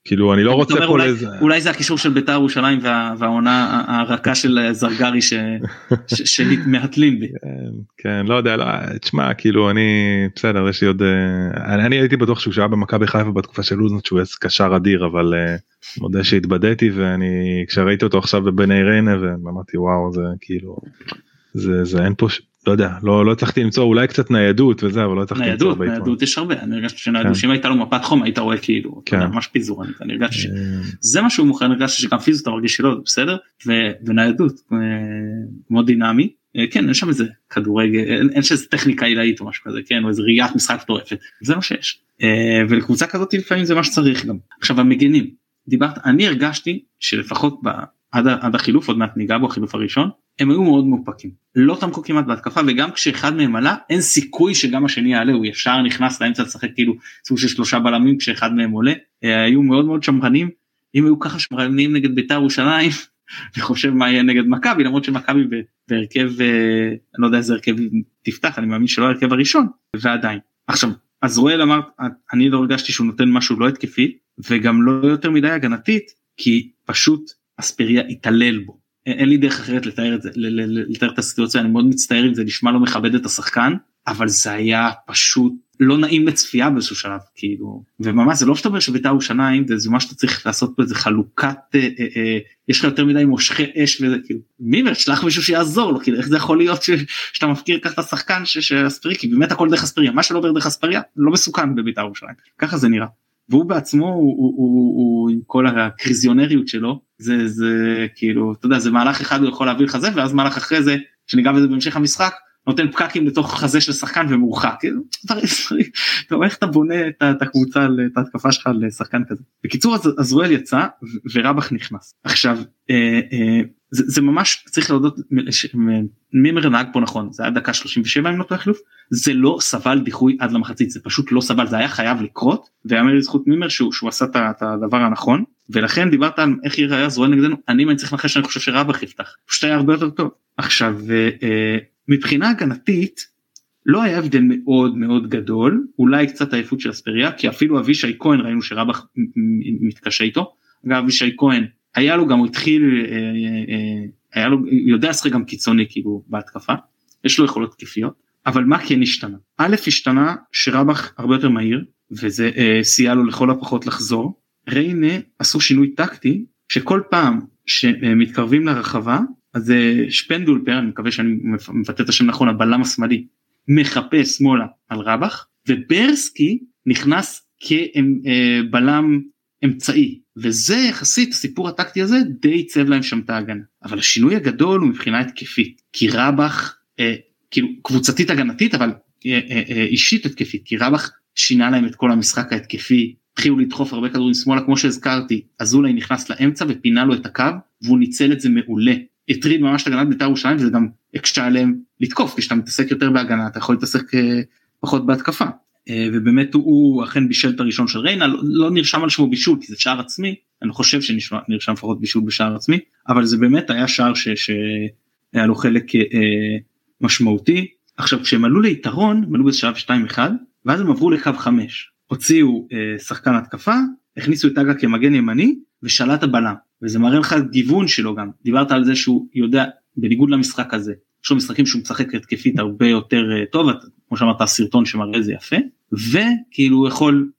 אה, כאילו אני לא רוצה פה אולי, לזה אולי זה הקישור של בית"ר ירושלים וה, והעונה הרכה של זרגרי שמהתלים בי. כן, כן לא יודע לא, תשמע כאילו אני בסדר יש לי עוד אה, אני, אני הייתי בטוח שהוא שהיה במכבי חיפה בתקופה של לוזנט שהוא קשר אדיר אבל uh, מודה שהתבדיתי ואני כשראיתי אותו עכשיו בבני ריינה ואמרתי וואו זה כאילו זה זה אין פה לא יודע לא לא הצלחתי למצוא אולי קצת ניידות וזה אבל לא הצלחתי למצוא ניידות ניידות יש הרבה. אני הרגשתי שניידות כן. שאם הייתה לו מפת חום היית רואה כאילו כן. ממש פיזור אני הרגשתי שזה אה. משהו מוכן הרגשתי שגם פיזית אתה מרגיש שלא בסדר? וניידות אה, מאוד דינמי. אה, כן אין שם איזה כדורגל אין שזה טכניקה עילאית או משהו כזה כן או איזה ראיית משחק מטורפת. זה מה שיש. ולקבוצה כזאת לפעמים זה מה שצריך גם. עכשיו המגנים. דיברת אני הרגשתי שלפחות עד, עד החילוף עוד מעט ניגע בו החילוף הראשון הם היו מאוד מאופקים. לא תמכו כמעט בהתקפה וגם כשאחד מהם עלה אין סיכוי שגם השני יעלה הוא ישר נכנס לאמצע לשחק כאילו סוג של שלושה בלמים כשאחד מהם עולה. אה, היו מאוד מאוד שמרנים. אם היו ככה שמרנים נגד בית"ר ירושלים אני חושב מה יהיה נגד מכבי למרות שמכבי בהרכב אה, אני לא יודע איזה הרכב תפתח אני מאמין שלא הרכב הראשון ועדיין. עכשיו אז רואל אמר אני לא הרגשתי שהוא נותן משהו לא התקפי וגם לא יותר מדי הגנתית כי פשוט אספריה התעלל בו. אין לי דרך אחרת לתאר את זה, לתאר את הסיטואציה, אני מאוד מצטער אם זה נשמע לא מכבד את השחקן, אבל זה היה פשוט לא נעים לצפייה באיזשהו שלב, כאילו, וממש זה לא שאתה אומר שבית"ר ירושלים זה מה שאתה צריך לעשות פה איזה חלוקת, אה, אה, אה, יש לך יותר מדי מושכי אש וזה כאילו, מי שלח מישהו שיעזור לו, כאילו איך זה יכול להיות ש, שאתה מפקיר ככה את השחקן שאספריה, כי באמת הכל דרך אספריה, מה שלא עובר דרך אספריה לא מסוכן בבית"ר ירושלים, ככה זה נראה. והוא בעצמו הוא, הוא, הוא, הוא עם כל הקריזיונריות שלו זה זה כאילו אתה יודע זה מהלך אחד הוא יכול להביא לך זה ואז מהלך אחרי זה שניגע בזה בהמשך המשחק נותן פקקים לתוך חזה של שחקן ומורחק. איך אתה בונה את הקבוצה את ההתקפה שלך לשחקן כזה. בקיצור אז אזרואל יצא ורבח נכנס. עכשיו אה, אה, זה, ממש צריך להודות מימר נהג פה נכון זה היה דקה 37 אם לא טועה חילוף. זה לא סבל דיחוי עד למחצית זה פשוט לא סבל זה היה חייב לקרות ויאמר לזכות מימר שהוא, שהוא עשה את הדבר הנכון. ולכן דיברת על איך ייראה זרועל נגדנו. אני צריך לנחש אני חושב שרבח יפתח. פשוט היה הרבה יותר טוב. עכשיו אה, מבחינה הגנתית לא היה הבדל מאוד מאוד גדול אולי קצת עייפות של אספריה כי אפילו אבישי כהן ראינו שרבח מתקשה איתו. אגב אבישי כהן היה לו גם הוא התחיל אה, אה, היה לו יודע לשחק גם קיצוני כאילו בהתקפה. יש לו יכולות תקפיות אבל מה כן השתנה? א' השתנה שרבח הרבה יותר מהיר וזה אה, סייע לו לכל הפחות לחזור. ריינה עשו שינוי טקטי שכל פעם שמתקרבים לרחבה אז אה, שפנדולפר אני מקווה שאני מבטא את השם נכון הבלם השמאלי מחפש שמאלה על רבח וברסקי נכנס כבלם אמצעי. וזה יחסית הסיפור הטקטי הזה די עיצב להם שם את ההגנה. אבל השינוי הגדול הוא מבחינה התקפית. כי רבח אה, כאילו קבוצתית הגנתית אבל אה, אה, אה, אישית התקפית. כי רבח שינה להם את כל המשחק ההתקפי התחילו לדחוף הרבה כדורים שמאלה כמו שהזכרתי אזולאי נכנס לאמצע ופינה לו את הקו והוא ניצל את זה מעולה הטריד ממש את הגנת בית"ר ירושלים וזה גם הקשה עליהם לתקוף כשאתה מתעסק יותר בהגנה אתה יכול להתעסק אה, פחות בהתקפה. אה, ובאמת הוא, הוא אכן בישל את הראשון של ריינה לא, לא נרשם על שמו בישול כי זה שער עצמי. אני חושב שנרשם לפחות בישול בשער עצמי אבל זה באמת היה שער ש, שהיה לו חלק אה, משמעותי. עכשיו כשהם עלו ליתרון הם עלו בשלב 2-1 ואז הם עברו לקו 5 הוציאו אה, שחקן התקפה הכניסו את אגה כמגן ימני ושלט הבלם וזה מראה לך גיוון שלו גם. דיברת על זה שהוא יודע בניגוד למשחק הזה יש לו משחקים שהוא משחק התקפית הרבה יותר uh, טוב כמו שאמרת הסרטון שמראה זה יפה וכאילו הוא יכול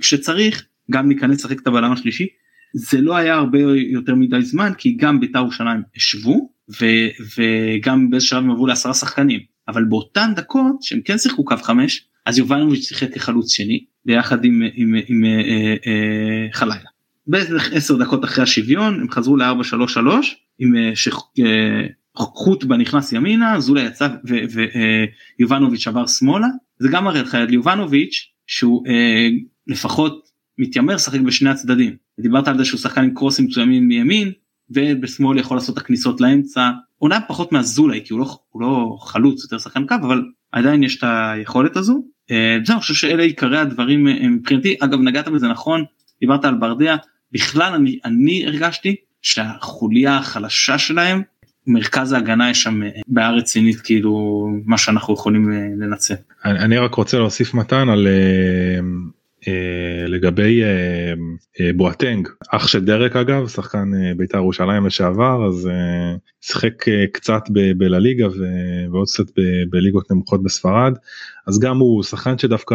כשצריך גם להיכנס לשחק את הבלם השלישי. זה לא היה הרבה יותר מדי זמן כי גם בית"ר ירושלים השוו ו- וגם באיזה שלב הם עברו לעשרה שחקנים. אבל באותן דקות שהם כן שיחקו קו חמש אז יובנוביץ' שיחק כחלוץ שני ביחד עם, עם, עם, עם אה, אה, חלילה. בערך עשר דקות אחרי השוויון הם חזרו ל-4-3-3 עם אה, שחוטבה נכנס ימינה זולה יצא ויובנוביץ' עבר שמאלה. זה גם מראה לך ליובנוביץ' שהוא אה, לפחות מתיימר לשחק בשני הצדדים. דיברת על זה שהוא שחקן עם קרוסים מסוימים מימין ובשמאל יכול לעשות את הכניסות לאמצע. עונה פחות מהזולאי כי הוא לא, הוא לא חלוץ יותר שחקן קו אבל עדיין יש את היכולת הזו. אה, זהו, אני חושב שאלה עיקרי הדברים אה, מבחינתי. אגב נגעת בזה נכון דיברת על ברדע בכלל אני, אני הרגשתי שהחוליה החלשה שלהם מרכז ההגנה יש שם אה, בעיה רצינית כאילו מה שאנחנו יכולים לנצל. אני, אני רק רוצה להוסיף מתן על לגבי בואטנג אח של דרק אגב שחקן בית"ר ירושלים לשעבר אז שיחק קצת בלליגה ועוד קצת בליגות נמוכות בספרד. אז גם הוא שחקן שדווקא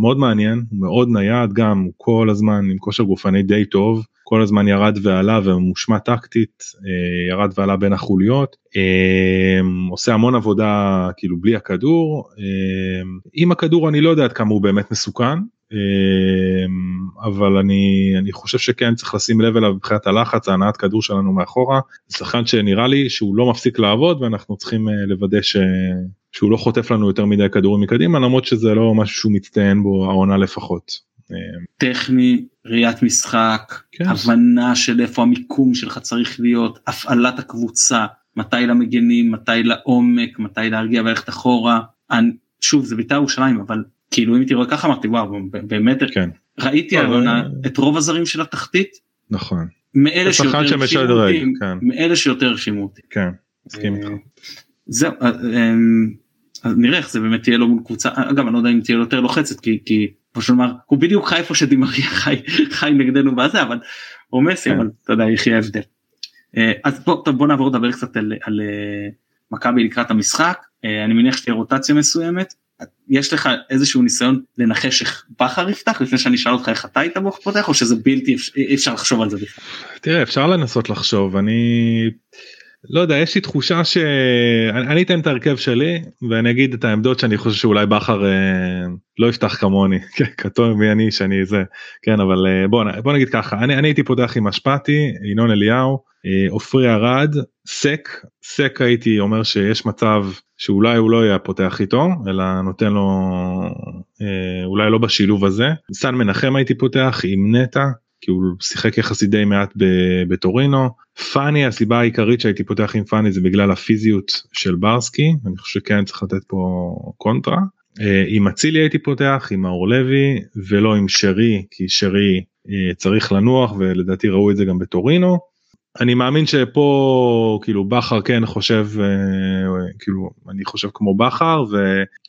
מאוד מעניין מאוד נייד גם כל הזמן עם כושר גופני די טוב כל הזמן ירד ועלה ומושמע טקטית אה, ירד ועלה בין החוליות אה, עושה המון עבודה כאילו בלי הכדור אה, עם הכדור אני לא יודע עד כמה הוא באמת מסוכן אבל אני אני חושב שכן צריך לשים לב אליו מבחינת הלחץ הנעת כדור שלנו מאחורה זה שחקן שנראה לי שהוא לא מפסיק לעבוד ואנחנו צריכים לוודא ש... שהוא לא חוטף לנו יותר מדי כדורים מקדימה למרות שזה לא משהו שהוא מצטיין בו העונה לפחות. טכני, ראיית משחק, כן. הבנה של איפה המיקום שלך צריך להיות, הפעלת הקבוצה, מתי למגנים, מתי לעומק, מתי להרגיע וללכת אחורה. אני, שוב זה בית"ר ירושלים אבל כאילו אם הייתי רואה ככה אמרתי וואו באמת כן. ראיתי אבל... העונה את רוב הזרים של התחתית. נכון. מאלה שיותר הרשימו אותי, כן. מאלה שיותר הרשימו אותי. כן, מסכים איתך. אה, זהו, אה, אז נראה איך זה באמת תהיה לו מול קבוצה, אגב אני לא יודע אם תהיה לו יותר לוחצת כי, כי כמו שאומר הוא בדיוק חי איפה שדימריה חי חי נגדנו בזה אבל או מסי אבל אתה יודע יחיה הבדל. אה, אז בוא, טוב, בוא נעבור לדבר קצת על, על אה, מכבי לקראת המשחק אה, אני מניח שתהיה רוטציה מסוימת יש לך איזשהו ניסיון לנחש איך בכר יפתח לפני שאני אשאל אותך איך אתה היית פותח או שזה בלתי אפשר לחשוב על זה בכלל. תראה אפשר לנסות לחשוב אני לא יודע יש לי תחושה שאני אתן את ההרכב שלי ואני אגיד את העמדות שאני חושב שאולי בכר אה, לא יפתח כמוני. כתוב מי אני שאני זה. כן אבל אה, בוא, בוא נגיד ככה אני, אני הייתי פותח עם אשפטי ינון אליהו אה, עופרי ארד סק. סק הייתי אומר שיש מצב שאולי הוא לא יהיה פותח איתו אלא נותן לו אה, אולי לא בשילוב הזה. סן מנחם הייתי פותח עם נטע כי הוא שיחק יחסית די מעט בטורינו. פאני הסיבה העיקרית שהייתי פותח עם פאני זה בגלל הפיזיות של ברסקי אני חושב שכן צריך לתת פה קונטרה. אה, עם אצילי הייתי פותח עם מאור לוי ולא עם שרי כי שרי אה, צריך לנוח ולדעתי ראו את זה גם בטורינו. אני מאמין שפה כאילו בכר כן חושב אה, כאילו אני חושב כמו בכר ו...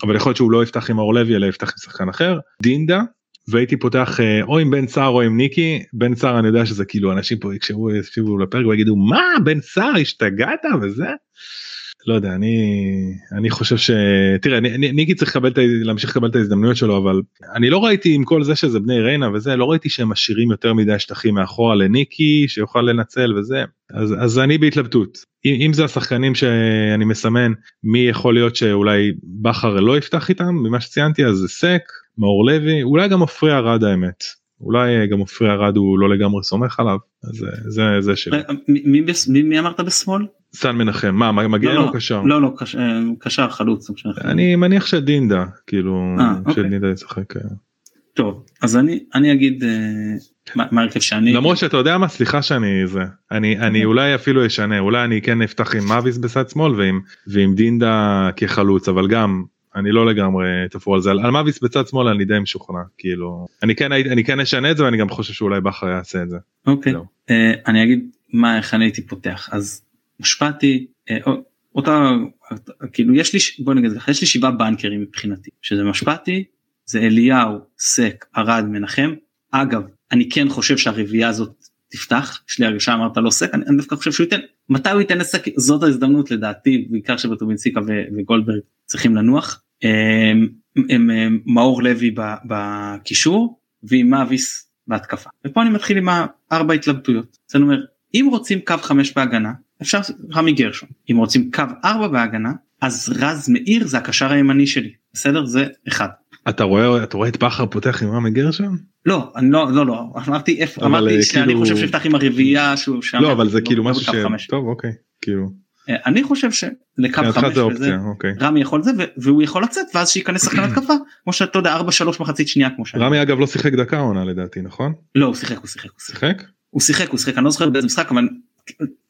אבל יכול להיות שהוא לא יפתח עם מאור לוי אלא יפתח עם שחקן אחר. דינדה והייתי פותח אה, או עם בן סער או עם ניקי. בן סער אני יודע שזה כאילו אנשים פה יקשרו יקשיבו לפרק ויגידו מה? בן סער השתגעת וזה. לא יודע אני אני חושב שתראה ניקי צריך לקבל להמשיך לקבל את ההזדמנויות שלו אבל אני לא ראיתי עם כל זה שזה בני ריינה וזה לא ראיתי שהם משאירים יותר מדי שטחים מאחורה לניקי שיוכל לנצל וזה. אז אז אני בהתלבטות. אם, אם זה השחקנים שאני מסמן מי יכול להיות שאולי בכר לא יפתח איתם ממה שציינתי אז זה סק מאור לוי אולי גם עופרי ארד האמת אולי גם עופרי ארד הוא לא לגמרי סומך עליו אז זה זה שלי. מי, מי, מי אמרת בשמאל? סן מנחם מה מגיע לא, לו קשר? לא לא קשר חלוץ. אני מניח שדינדה כאילו 아, אוקיי. שדינדה ישחק. אה. טוב אז אני אני אגיד מה ההרכב שאני למרות שאתה יודע מה סליחה שאני זה אני אני אוקיי. אולי אפילו אשנה אולי אני כן אפתח עם מאביס בצד שמאל ועם ועם דינדה כחלוץ אבל גם אני לא לגמרי תפור על זה. על מאביס בצד שמאל אני די משוכנע כאילו. אני כן אני כן אשנה את זה ואני גם חושב שאולי בכר יעשה את זה. אוקיי. uh, אני אגיד מה איך אני הייתי פותח. אז השפעתי uh, אותה כאילו יש לי בוא נגיד יש לי שבעה בנקרים מבחינתי. שזה משפטי זה אליהו סק ארד מנחם. אגב אני כן חושב שהרביעייה הזאת תפתח. יש לי הרגשה אמרת לא סק אני, אני דווקא חושב שהוא ייתן מתי הוא ייתן לסק? זאת ההזדמנות לדעתי בעיקר שבטובינסיקה וגולדברג צריכים לנוח. הם, הם, הם מאור לוי בקישור ועם מאביס בהתקפה ופה אני מתחיל עם ארבע התלבטויות. זה אומר אם רוצים קו חמש בהגנה אפשר רמי גרשון אם רוצים קו ארבע בהגנה אז רז מאיר זה הקשר הימני שלי בסדר זה אחד. אתה רואה אתה רואה את בכר פותח עם רמי גרשון? לא אני לא לא לא אמרתי איפה אמרתי שאני כאילו- חושב שיפתח עם הרביעייה שהוא שם לא אבל זה לא, כאילו לא משהו ש... טוב אוקיי כאילו. אה, אני חושב שלקו חמש וזה אוקיי. רמי יכול זה והוא יכול לצאת ואז שייכנס שחקן התקפה כמו שאתה יודע 4-3 מחצית שנייה כמו שאני. רמי אגב לא שיחק דקה עונה לדעתי נכון? לא הוא שיחק הוא שיחק. הוא שיחק? הוא שיחק הוא שיחק אני לא זוכר באיזה משחק אבל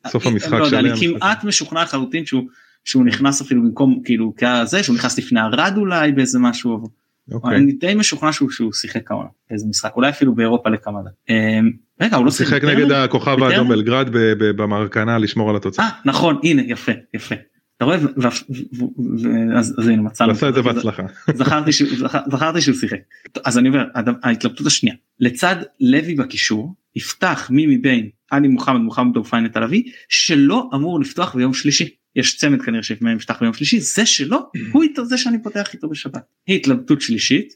סוף המשחק לא אני כמעט משוכנע לחלוטין שהוא שהוא נכנס אפילו במקום כאילו כזה שהוא נכנס לפני הרד אולי באיזה משהו. אוקיי. אני די משוכנע שהוא, שהוא שיחק כמה איזה משחק אולי אפילו באירופה לכמה דקות. רגע הוא לא שיחק נגד הכוכב האדום בלגרד במרקנה לשמור על התוצאה. נכון הנה יפה יפה. אתה רואה? אז הנה מצאנו עשה את זה בהצלחה. זכרתי שהוא שיחק. אז אני אומר ההתלבטות השנייה. לצד לוי בקישור יפתח מי מבין עלי מוחמד מוחמד דוב פיינט הלוי שלא אמור לפתוח ביום שלישי. יש צמד כנראה שלפעמים יפתח ביום שלישי זה שלא הוא איתו זה שאני פותח איתו בשבת. התלבטות שלישית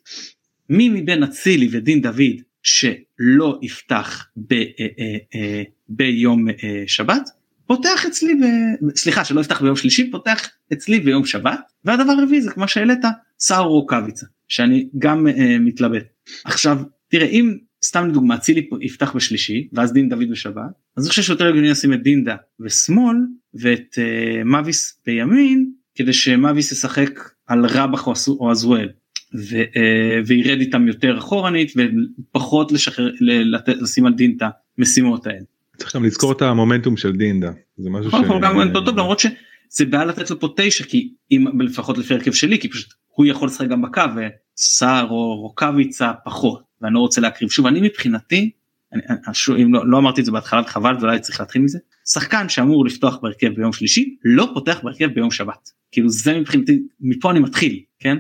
מי מבין אצילי ודין דוד שלא יפתח ב, אה, אה, אה, ביום אה, שבת פותח אצלי ב... סליחה שלא יפתח ביום שלישי פותח אצלי ביום שבת והדבר הרביעי זה כמו שהעלית סער רוקאביצה שאני גם אה, מתלבט. עכשיו תראה אם סתם לדוגמה אצילי יפתח בשלישי ואז דין דוד בשבת אז אני חושב שיותר הגיוני לשים את דינדה ושמאל ואת אה, מאביס בימין כדי שמאביס ישחק על רבח או אזואל ו, אה, וירד איתם יותר אחורנית ופחות לשחרר לשים על דין את המשימות האלה. צריך גם לזכור את המומנטום של דינדה. זה משהו ש... גם טוב למרות שזה בעיה לתת לו פה תשע כי אם לפחות לפי הרכב שלי כי פשוט הוא יכול לשחק גם בקו וסער או רוקאביצה פחות ואני לא רוצה להקריב. שוב אני מבחינתי אני, שוב, אם לא, לא אמרתי את זה בהתחלה וחבל ואולי צריך להתחיל מזה שחקן שאמור לפתוח בהרכב ביום שלישי לא פותח בהרכב ביום שבת. כאילו זה מבחינתי מפה אני מתחיל כן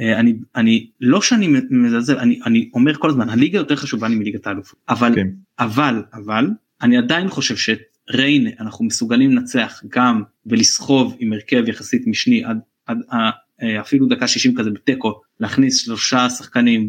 אני אני לא שאני מזלזל אני אני אומר כל הזמן הליגה יותר חשובה לי מליגת האלופות אבל כן. אבל אבל אני עדיין חושב שריינה אנחנו מסוגלים לנצח גם ולסחוב עם הרכב יחסית משני עד, עד אה, אפילו דקה 60 כזה בתיקו להכניס שלושה שחקנים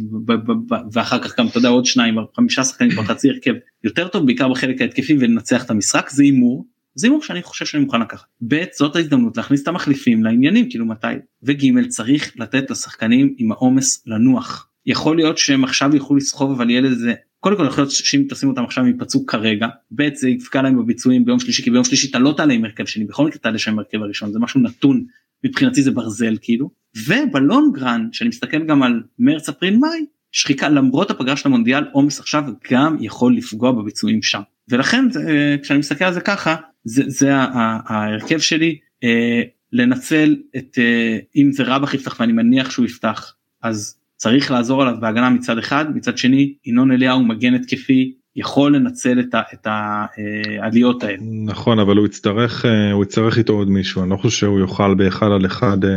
ואחר כך גם אתה יודע עוד שניים חמישה שחקנים בחצי הרכב יותר טוב בעיקר בחלק ההתקפי ולנצח את המשחק זה הימור זה הימור שאני חושב שאני מוכן לקחת. ב' זאת ההזדמנות להכניס את המחליפים לעניינים כאילו מתי? וג' צריך לתת לשחקנים עם העומס לנוח. יכול להיות שהם עכשיו יוכלו לסחוב אבל יהיה לזה קודם כל יכול להיות שאם תשים אותם עכשיו הם ייפצעו כרגע. ב' זה יפקע להם בביצועים ביום שלישי כי ביום שלישי אתה לא תעלה עם הרכב שני. בכל מקרה תעלה שם הרכב הראשון. זה משהו נתון. מבחינתי זה ברזל כאילו. ובלונגרן שאני מסתכל גם על מרץ אפריל מאי שחיקה למרות הפגרה של המונדיאל עומס עכשיו גם יכול לפגוע בביצועים שם ולכן זה, כשאני מסתכל על זה ככה זה, זה ההרכב שלי אה, לנצל את אה, אם זה רבח יפתח ואני מניח שהוא יפתח אז צריך לעזור עליו בהגנה מצד אחד מצד שני ינון אליהו מגן התקפי יכול לנצל את, ה, את העליות האלה. נכון אבל הוא יצטרך אה, הוא יצטרך איתו עוד מישהו אני לא חושב שהוא יוכל באחד על אחד. אה,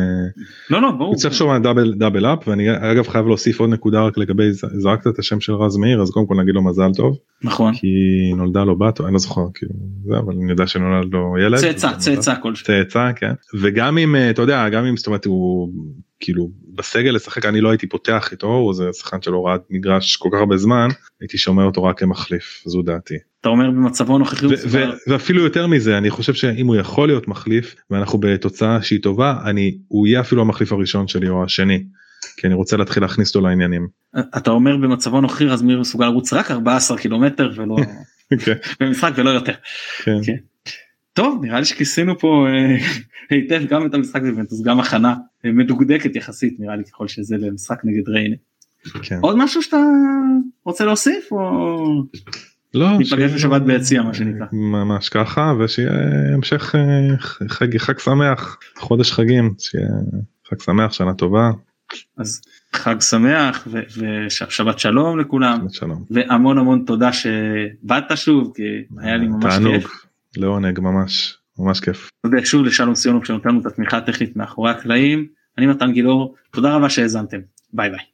לא לא ברור. הוא צריך שם דאבל דאבל אפ ואני אגב חייב להוסיף עוד נקודה רק לגבי זרקת את השם של רז מאיר אז קודם כל נגיד לו מזל טוב. נכון. כי נולדה לו בת אני לא זוכר כאילו זה אבל אני יודע שנולד לו ילד. צאצא צאצא כלשהו. צאצא כן וגם אם אה, אתה יודע גם אם זאת אומרת הוא כאילו בסגל לשחק אני לא הייתי פותח איתו הוא זה שחקן של הוראת מגרש כל כך הרבה זמן הייתי שומר אותו רק כמחליף זו דעתי. אתה אומר במצבו הנוכחי ואפילו יותר מזה אני חושב שאם הוא יכול להיות מחליף ואנחנו בתוצאה שהיא טובה אני הוא יהיה אפילו המחליף הראשון שלי או השני. כי אני רוצה להתחיל להכניס אותו לעניינים. אתה אומר במצבו הנוכחי אז מי מסוגל לרוץ רק 14 קילומטר ולא כן. במשחק ולא יותר. כן. טוב נראה לי שכיסינו פה אה, היטב גם את המשחק אז גם הכנה אה, מדוקדקת יחסית נראה לי ככל שזה למשחק נגד ריינה. כן. עוד משהו שאתה רוצה להוסיף או לא ניפגש בשבת ביציע מה שנקרא ממש ככה ושיהיה המשך אה, חג חג שמח חודש חגים שיהיה חג שמח שנה טובה. אז חג שמח ושבת שלום לכולם שלום. והמון המון תודה שבאת שוב כי היה לי ממש כיף. לעונג ממש ממש כיף. תודה שוב לשלום סיונוב שנותן לנו את התמיכה הטכנית מאחורי הקלעים אני מתן גילאור תודה רבה שהאזנתם ביי ביי.